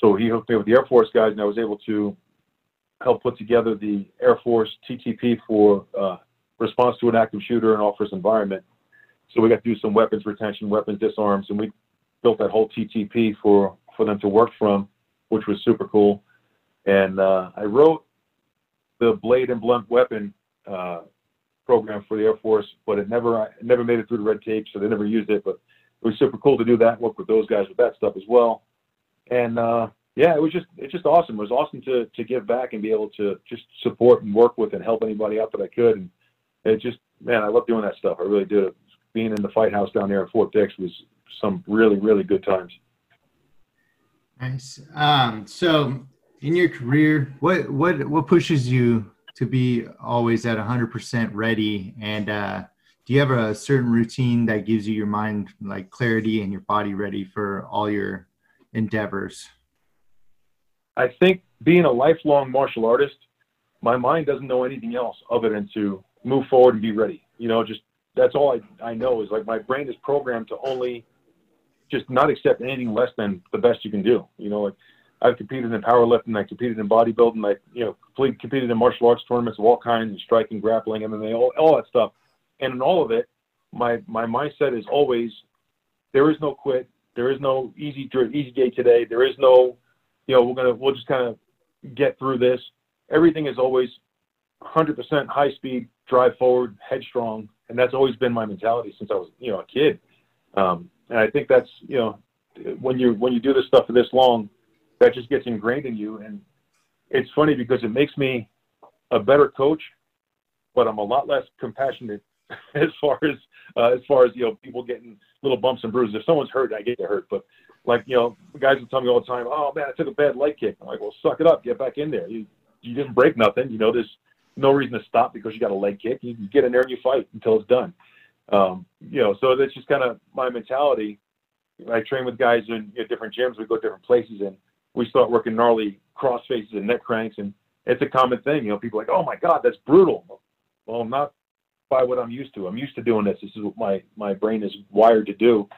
so he hooked me up with the Air Force guys, and I was able to help put together the Air Force TTP for uh, response to an active shooter and office environment. So we got to do some weapons retention, weapons disarms, and we built that whole TTP for for them to work from, which was super cool. And uh, I wrote the blade and blunt weapon uh, program for the Air Force, but it never never made it through the red tape, so they never used it. But it was super cool to do that, work with those guys with that stuff as well. And uh, yeah, it was just it's just awesome. It was awesome to to give back and be able to just support and work with and help anybody out that I could. And it just man, I love doing that stuff. I really did. Being in the fight house down there in Fort Dix was some really really good times. Nice. Um, so in your career, what what what pushes you to be always at 100% ready? And uh, do you have a certain routine that gives you your mind like clarity and your body ready for all your endeavors? I think being a lifelong martial artist, my mind doesn't know anything else other than to move forward and be ready. You know, just that's all I, I know is like my brain is programmed to only just not accept anything less than the best you can do. You know, like I've competed in powerlifting, I competed in bodybuilding, I you know competed in martial arts tournaments of all kinds, and striking, grappling, MMA, all all that stuff. And in all of it, my my mindset is always there is no quit, there is no easy easy day today, there is no you know we're gonna we'll just kind of get through this. Everything is always 100% high speed, drive forward, headstrong, and that's always been my mentality since I was you know a kid. Um, and I think that's you know when you when you do this stuff for this long, that just gets ingrained in you. And it's funny because it makes me a better coach, but I'm a lot less compassionate as far as uh, as far as you know people getting little bumps and bruises. If someone's hurt, I get hurt. But like you know, guys will tell me all the time, "Oh man, I took a bad leg kick." I'm like, "Well, suck it up, get back in there. You you didn't break nothing. You know, there's no reason to stop because you got a leg kick. You, get in there and you fight until it's done." Um, you know, so that's just kind of my mentality. I train with guys in you know, different gyms. We go different places, and we start working gnarly cross faces and neck cranks, and it's a common thing. You know, people are like, "Oh my God, that's brutal." Well, not by what I'm used to. I'm used to doing this. This is what my my brain is wired to do,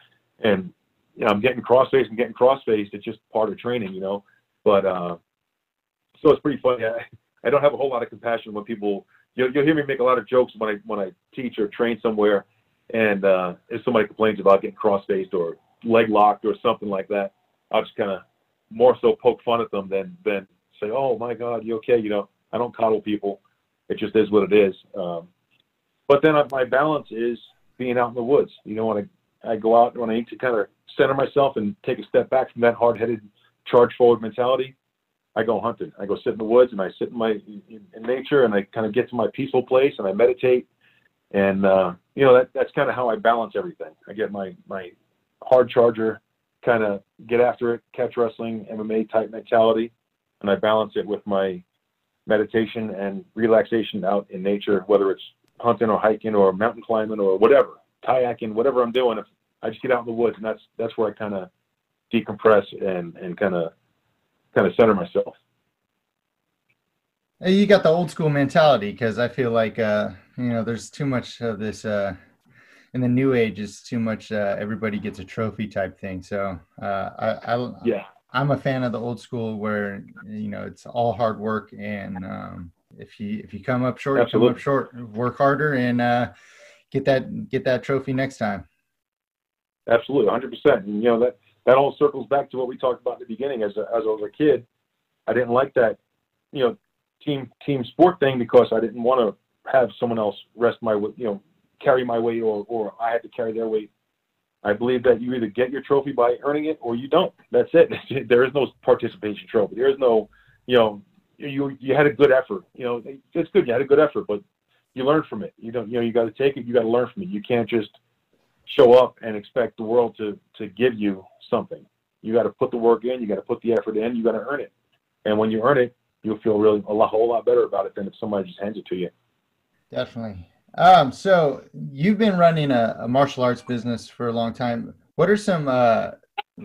and you know, I'm getting cross faced and getting cross faced. It's just part of training, you know. But uh, so it's pretty funny. I don't have a whole lot of compassion when people. You'll, you'll hear me make a lot of jokes when I when I teach or train somewhere, and uh, if somebody complains about getting cross faced or leg locked or something like that, I'll just kind of more so poke fun at them than than say, "Oh my God, you okay?" You know, I don't coddle people. It just is what it is. Um, but then my balance is being out in the woods. You know, when I I go out when I need to kind of center myself and take a step back from that hard-headed charge forward mentality, I go hunting. I go sit in the woods and I sit in my in, nature and I kind of get to my peaceful place and I meditate. And uh, you know that that's kind of how I balance everything. I get my my hard charger kind of get after it, catch wrestling, MMA type mentality, and I balance it with my meditation and relaxation out in nature, whether it's hunting or hiking or mountain climbing or whatever, kayaking, whatever I'm doing. If I just get out in the woods, and that's that's where I kind of decompress and and kind of kind of center myself. Hey, You got the old school mentality because I feel like uh, you know there's too much of this uh, in the new age is too much. Uh, everybody gets a trophy type thing. So uh, I, I, yeah, I'm a fan of the old school where you know it's all hard work and um, if you if you come up short, Absolutely. come up short. Work harder and uh, get that get that trophy next time. Absolutely, 100. percent you know that that all circles back to what we talked about at the beginning. As a, as I was a kid, I didn't like that you know team team sport thing because I didn't want to have someone else rest my you know carry my weight or, or I had to carry their weight. I believe that you either get your trophy by earning it or you don't. That's it. there is no participation trophy. There is no, you know, you you had a good effort. You know, it's good. You had a good effort, but you learn from it. You don't. You know, you got to take it. You got to learn from it. You can't just show up and expect the world to to give you something. You got to put the work in. You got to put the effort in. You got to earn it. And when you earn it, you'll feel really a lot, whole lot better about it than if somebody just hands it to you. Definitely. Um, so you've been running a, a, martial arts business for a long time. What are some uh,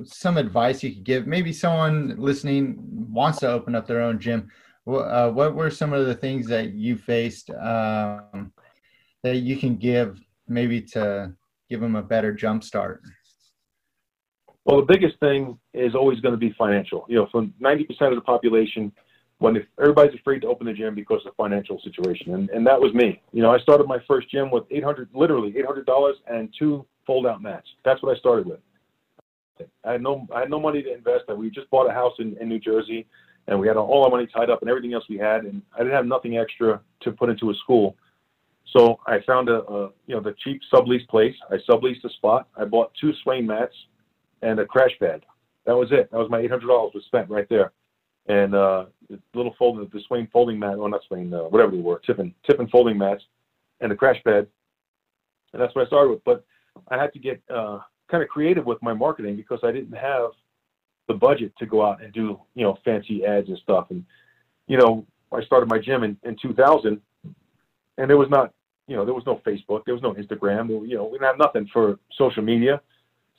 some advice you could give? Maybe someone listening wants to open up their own gym. Uh, what were some of the things that you faced um, that you can give, maybe to give them a better jump start? Well, the biggest thing is always going to be financial. You know, for 90% of the population, when everybody's afraid to open the gym because of the financial situation, and and that was me. You know, I started my first gym with 800, literally 800 dollars and two fold-out mats. That's what I started with. I had no I had no money to invest. We just bought a house in, in New Jersey, and we had all our money tied up and everything else we had, and I didn't have nothing extra to put into a school. So I found a, a you know the cheap sublease place. I subleased a spot. I bought two swing mats and a crash pad. That was it. That was my eight hundred dollars was spent right there and uh, little folding, the swing folding mat, or not swing, uh, whatever they were, tipping, tipping folding mats, and the crash pad, and that's what I started with. But I had to get uh, kind of creative with my marketing because I didn't have the budget to go out and do you know fancy ads and stuff. And you know, I started my gym in, in 2000, and there was not you know there was no Facebook, there was no Instagram, you know we didn't have nothing for social media,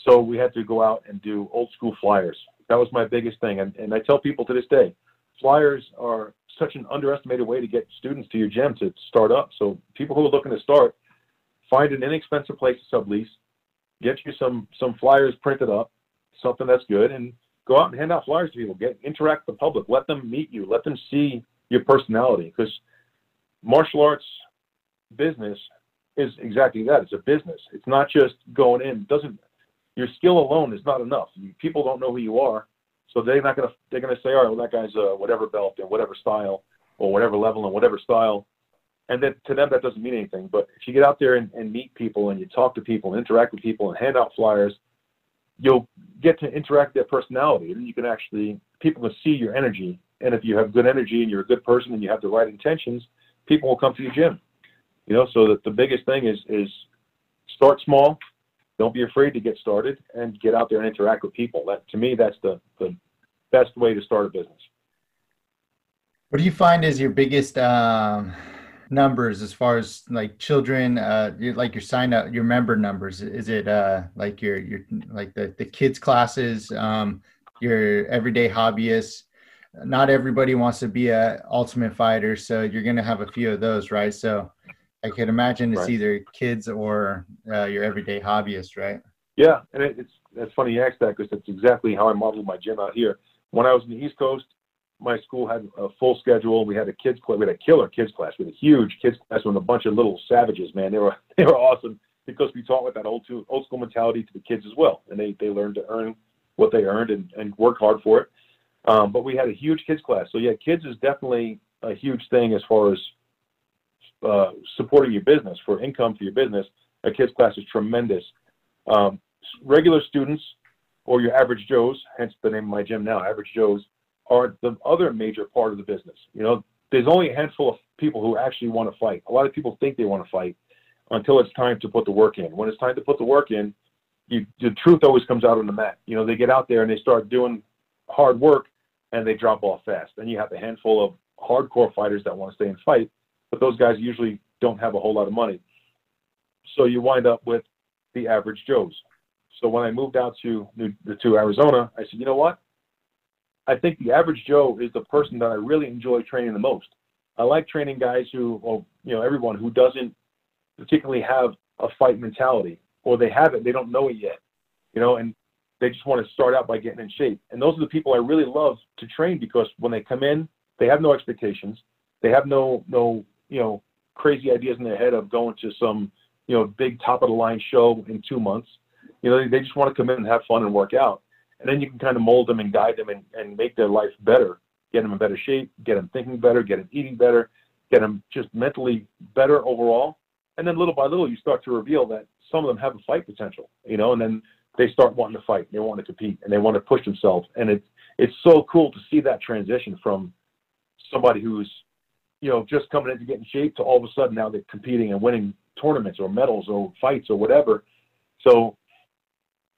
so we had to go out and do old school flyers that was my biggest thing. And, and I tell people to this day, flyers are such an underestimated way to get students to your gym to start up. So people who are looking to start, find an inexpensive place to sublease, get you some some flyers printed up, something that's good, and go out and hand out flyers to people. Get interact with the public. Let them meet you. Let them see your personality. Because martial arts business is exactly that. It's a business. It's not just going in. It doesn't your skill alone is not enough. People don't know who you are, so they're not gonna they're gonna say, all right, well that guy's a whatever belt and whatever style or whatever level and whatever style, and then to them that doesn't mean anything. But if you get out there and, and meet people and you talk to people and interact with people and hand out flyers, you'll get to interact with their personality, and you can actually people can see your energy. And if you have good energy and you're a good person and you have the right intentions, people will come to your gym. You know, so that the biggest thing is is start small, don't be afraid to get started and get out there and interact with people. That to me, that's the, the best way to start a business. What do you find is your biggest um, numbers as far as like children, uh, like your sign up, your member numbers? Is it uh, like your your like the the kids classes, um, your everyday hobbyists? Not everybody wants to be a ultimate fighter, so you're to have a few of those, right? So I can imagine it's right. either kids or uh, your everyday hobbyist, right? Yeah, and it, it's it's funny you ask that because that's exactly how I modeled my gym out here. When I was in the East Coast, my school had a full schedule. We had a kids class. We had a killer kids class. We had a huge kids class with a bunch of little savages. Man, they were they were awesome because we taught with that old old school mentality to the kids as well, and they they learned to earn what they earned and, and work hard for it. Um, but we had a huge kids class. So yeah, kids is definitely a huge thing as far as uh, supporting your business for income for your business, a kids class is tremendous. Um, regular students or your average Joes, hence the name of my gym now, average Joes, are the other major part of the business. You know, there's only a handful of people who actually want to fight. A lot of people think they want to fight until it's time to put the work in. When it's time to put the work in, you, the truth always comes out on the mat. You know, they get out there and they start doing hard work and they drop off fast. Then you have a handful of hardcore fighters that want to stay and fight but those guys usually don't have a whole lot of money. So you wind up with the average Joes. So when I moved out to New, to Arizona, I said, you know what? I think the average Joe is the person that I really enjoy training the most. I like training guys who, well, you know, everyone who doesn't particularly have a fight mentality, or they have it, they don't know it yet, you know, and they just want to start out by getting in shape. And those are the people I really love to train because when they come in, they have no expectations, they have no no you know, crazy ideas in their head of going to some, you know, big top of the line show in two months. You know, they just want to come in and have fun and work out. And then you can kind of mold them and guide them and, and make their life better, get them in better shape, get them thinking better, get them eating better, get them just mentally better overall. And then little by little, you start to reveal that some of them have a fight potential, you know, and then they start wanting to fight, they want to compete, and they want to push themselves. And it's it's so cool to see that transition from somebody who's you know, just coming in to get in shape to all of a sudden now they're competing and winning tournaments or medals or fights or whatever. So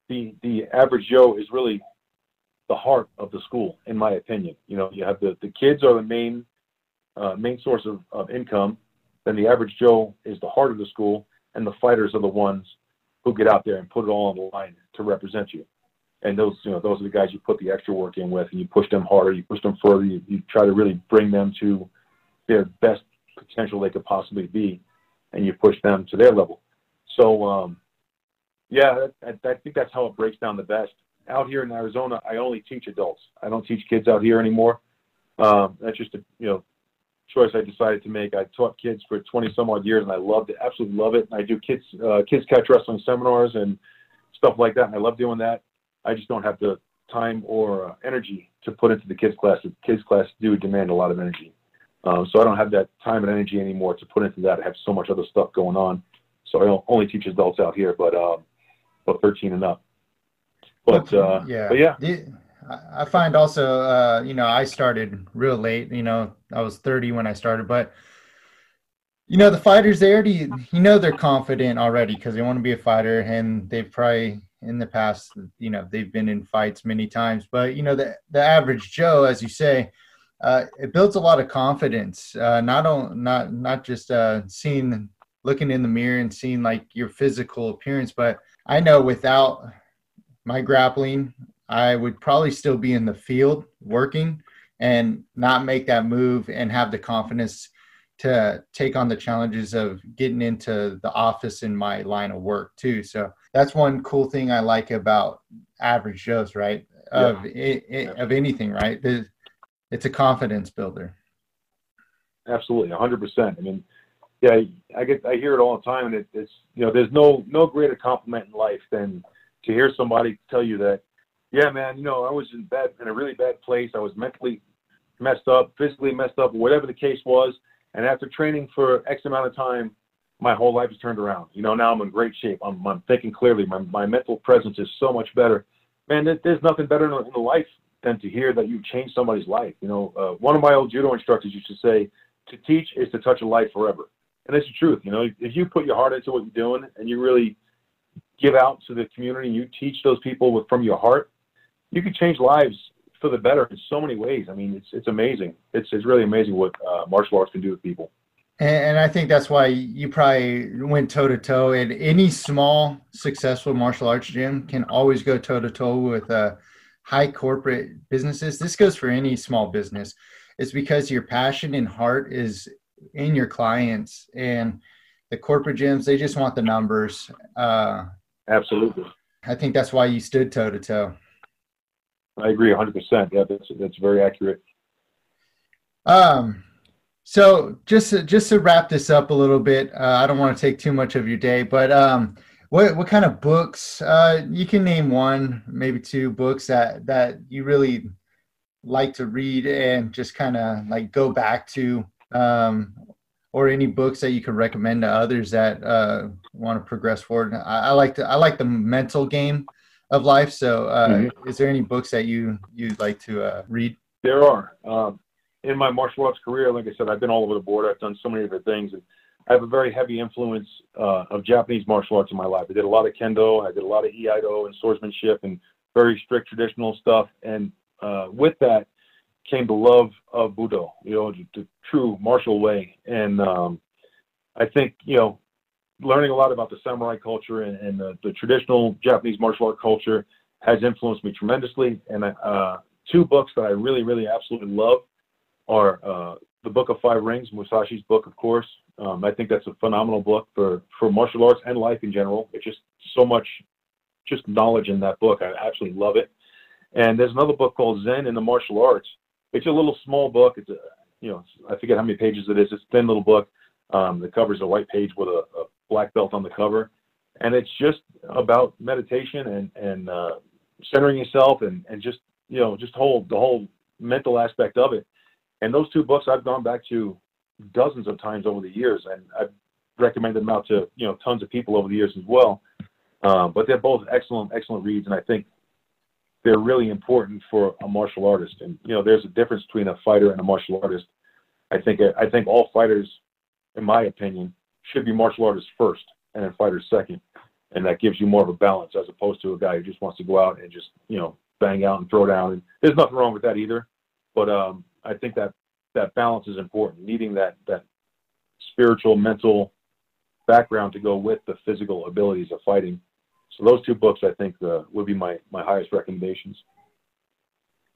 the the average Joe is really the heart of the school, in my opinion. You know, you have the, the kids are the main uh, main source of, of income. Then the average Joe is the heart of the school, and the fighters are the ones who get out there and put it all on the line to represent you. And those, you know, those are the guys you put the extra work in with, and you push them harder, you push them further, you, you try to really bring them to their best potential they could possibly be, and you push them to their level. So, um, yeah, I, I think that's how it breaks down the best. Out here in Arizona, I only teach adults. I don't teach kids out here anymore. Um, that's just a you know choice I decided to make. I taught kids for 20 some odd years, and I loved it. Absolutely love it. And I do kids uh, kids catch wrestling seminars and stuff like that, and I love doing that. I just don't have the time or uh, energy to put into the kids class. The kids class do demand a lot of energy, um, so I don't have that time and energy anymore to put into that. I have so much other stuff going on, so I only teach adults out here, but um, but 13 and up. But uh, yeah, but yeah. I find also, uh, you know, I started real late. You know, I was 30 when I started, but you know, the fighters there, you, you know, they're confident already because they want to be a fighter, and they've probably in the past, you know, they've been in fights many times. But you know, the the average Joe, as you say, uh, it builds a lot of confidence. Uh, not on, not not just uh, seeing, looking in the mirror and seeing like your physical appearance, but I know without my grappling I would probably still be in the field working and not make that move and have the confidence to take on the challenges of getting into the office in my line of work too. So that's one cool thing I like about average Joe's, right? Of it, it, of anything, right? It's a confidence builder. Absolutely, hundred percent. I mean, yeah, I get I hear it all the time, and it, it's you know, there's no no greater compliment in life than to hear somebody tell you that yeah, man, you know, I was in bad in a really bad place. I was mentally messed up, physically messed up, whatever the case was. And after training for X amount of time, my whole life has turned around. You know, now I'm in great shape. I'm, I'm thinking clearly. My, my mental presence is so much better. Man, there's nothing better in, in life than to hear that you've changed somebody's life. You know, uh, one of my old judo instructors used to say, to teach is to touch a life forever. And that's the truth. You know, if you put your heart into what you're doing and you really give out to the community, you teach those people with, from your heart, you can change lives for the better in so many ways. I mean, it's it's amazing. It's it's really amazing what uh, martial arts can do with people. And, I think that's why you probably went toe to toe. And any small successful martial arts gym can always go toe to toe with uh, high corporate businesses. This goes for any small business. It's because your passion and heart is in your clients and the corporate gyms. They just want the numbers. Uh, Absolutely. I think that's why you stood toe to toe. I agree 100%. Yeah, that's that's very accurate. Um, so just to, just to wrap this up a little bit, uh, I don't want to take too much of your day, but um, what what kind of books? Uh, you can name one, maybe two books that that you really like to read and just kind of like go back to, um, or any books that you could recommend to others that uh, want to progress forward. I, I like to I like the mental game of life. So, uh, mm-hmm. is there any books that you you'd like to uh, read? There are. Um, in my martial arts career, like I said, I've been all over the board. I've done so many different things, and I have a very heavy influence uh, of Japanese martial arts in my life. I did a lot of kendo, I did a lot of iaido and swordsmanship, and very strict traditional stuff. And uh, with that came the love of Budo, you know, the, the true martial way. And um, I think you know learning a lot about the samurai culture and, and the, the, traditional Japanese martial art culture has influenced me tremendously. And uh, two books that I really, really absolutely love are uh, the Book of Five Rings, Musashi's book, of course. Um, I think that's a phenomenal book for, for martial arts and life in general. It's just so much just knowledge in that book. I absolutely love it. And there's another book called Zen in the Martial Arts. It's a little small book. It's a, you know, I forget how many pages it is. It's a thin little book. Um, the cover's a white page with a, a black belt on the cover, and it's just about meditation and and uh, centering yourself and and just you know just whole the whole mental aspect of it. And those two books I've gone back to dozens of times over the years, and I've recommended them out to you know tons of people over the years as well. Um, but they're both excellent, excellent reads, and I think they're really important for a martial artist. And you know, there's a difference between a fighter and a martial artist. I think I think all fighters, in my opinion, should be martial artists first and then fighters second. And that gives you more of a balance as opposed to a guy who just wants to go out and just, you know, bang out and throw down. And there's nothing wrong with that either. But um, I think that that balance is important, needing that that spiritual, mental background to go with the physical abilities of fighting. So those two books, I think, uh, would be my my highest recommendations.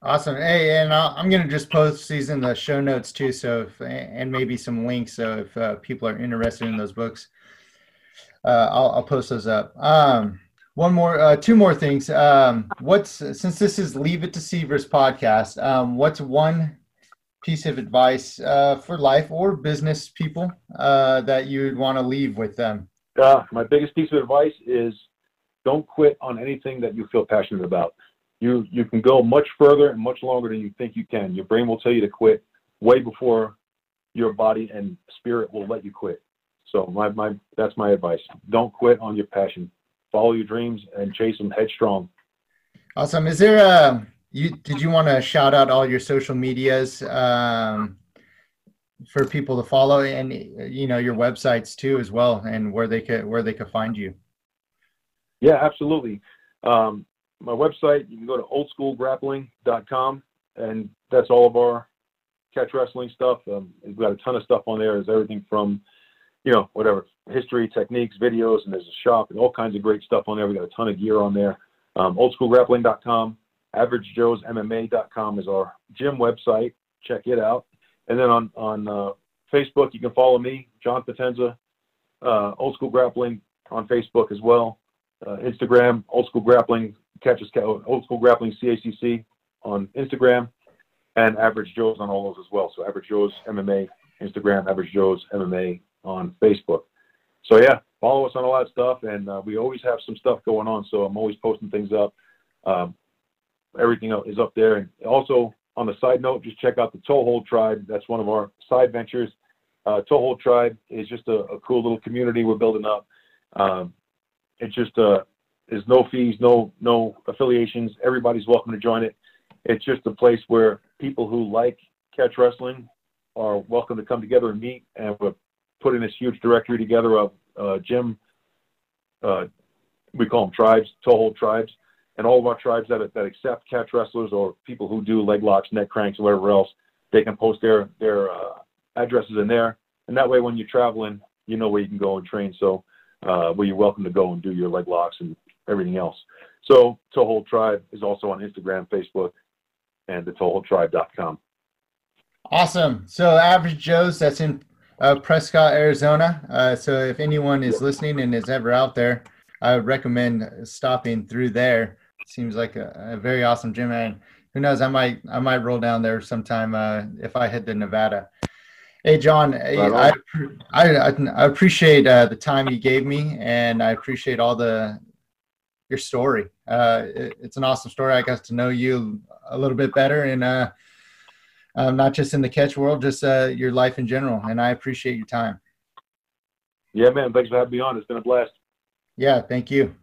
Awesome. Hey, and i am going to just post these in the show notes too. So, if, and maybe some links. So, if uh, people are interested in those books, uh, I'll, I'll, post those up. Um, one more, uh, two more things. Um, what's since this is Leave It to Seavers podcast, um, what's one piece of advice uh, for life or business people uh, that you'd want to leave with them? Uh, my biggest piece of advice is don't quit on anything that you feel passionate about. You you can go much further and much longer than you think you can. Your brain will tell you to quit way before your body and spirit will let you quit. So my my that's my advice. Don't quit on your passion. Follow your dreams and chase them headstrong. Awesome. Is there a you did you want to shout out all your social medias um, for people to follow and you know your websites too as well and where they could where they could find you? Yeah, absolutely. Um, my website, you can go to oldschoolgrappling.com, and that's all of our catch wrestling stuff. Um, we've got a ton of stuff on there. There's everything from, you know, whatever history, techniques, videos, and there's a shop and all kinds of great stuff on there. We got a ton of gear on there. Um, oldschoolgrappling.com, averagejoesmma.com is our gym website. Check it out. And then on on uh, Facebook, you can follow me, John Potenza, uh, Old School Grappling on Facebook as well. Uh, Instagram, Old School Grappling, catches Old School Grappling CACC on Instagram, and Average Joe's on all those as well. So Average Joe's MMA Instagram, Average Joe's MMA on Facebook. So yeah, follow us on all that stuff, and uh, we always have some stuff going on. So I'm always posting things up. Um, everything is up there, and also on the side note, just check out the Toehold Tribe. That's one of our side ventures. Uh, Toehold Tribe is just a, a, cool little community we're building up. Um, it's just uh, there's no fees, no no affiliations. Everybody's welcome to join it. It's just a place where people who like catch wrestling are welcome to come together and meet. And we're putting this huge directory together of uh, gym. Uh, we call them tribes, toehold tribes, and all of our tribes that that accept catch wrestlers or people who do leg locks, neck cranks, or whatever else. They can post their their uh, addresses in there, and that way, when you're traveling, you know where you can go and train. So uh, where you're welcome to go and do your leg locks and everything else. So Toehold Tribe is also on Instagram, Facebook, and the ToeholdTribe.com. Awesome. So Average Joe's, that's in uh, Prescott, Arizona. Uh, so if anyone is listening and is ever out there, I would recommend stopping through there. Seems like a, a very awesome gym, and who knows, I might I might roll down there sometime uh, if I head to Nevada. Hey, John, I, I, I, appreciate uh, the time you gave me, and I appreciate all the your story. Uh, it, it's an awesome story. I got to know you a little bit better, and uh, um, not just in the catch world, just uh, your life in general. And I appreciate your time. Yeah, man. Thanks for having me on. It's been a blast. Yeah, thank you.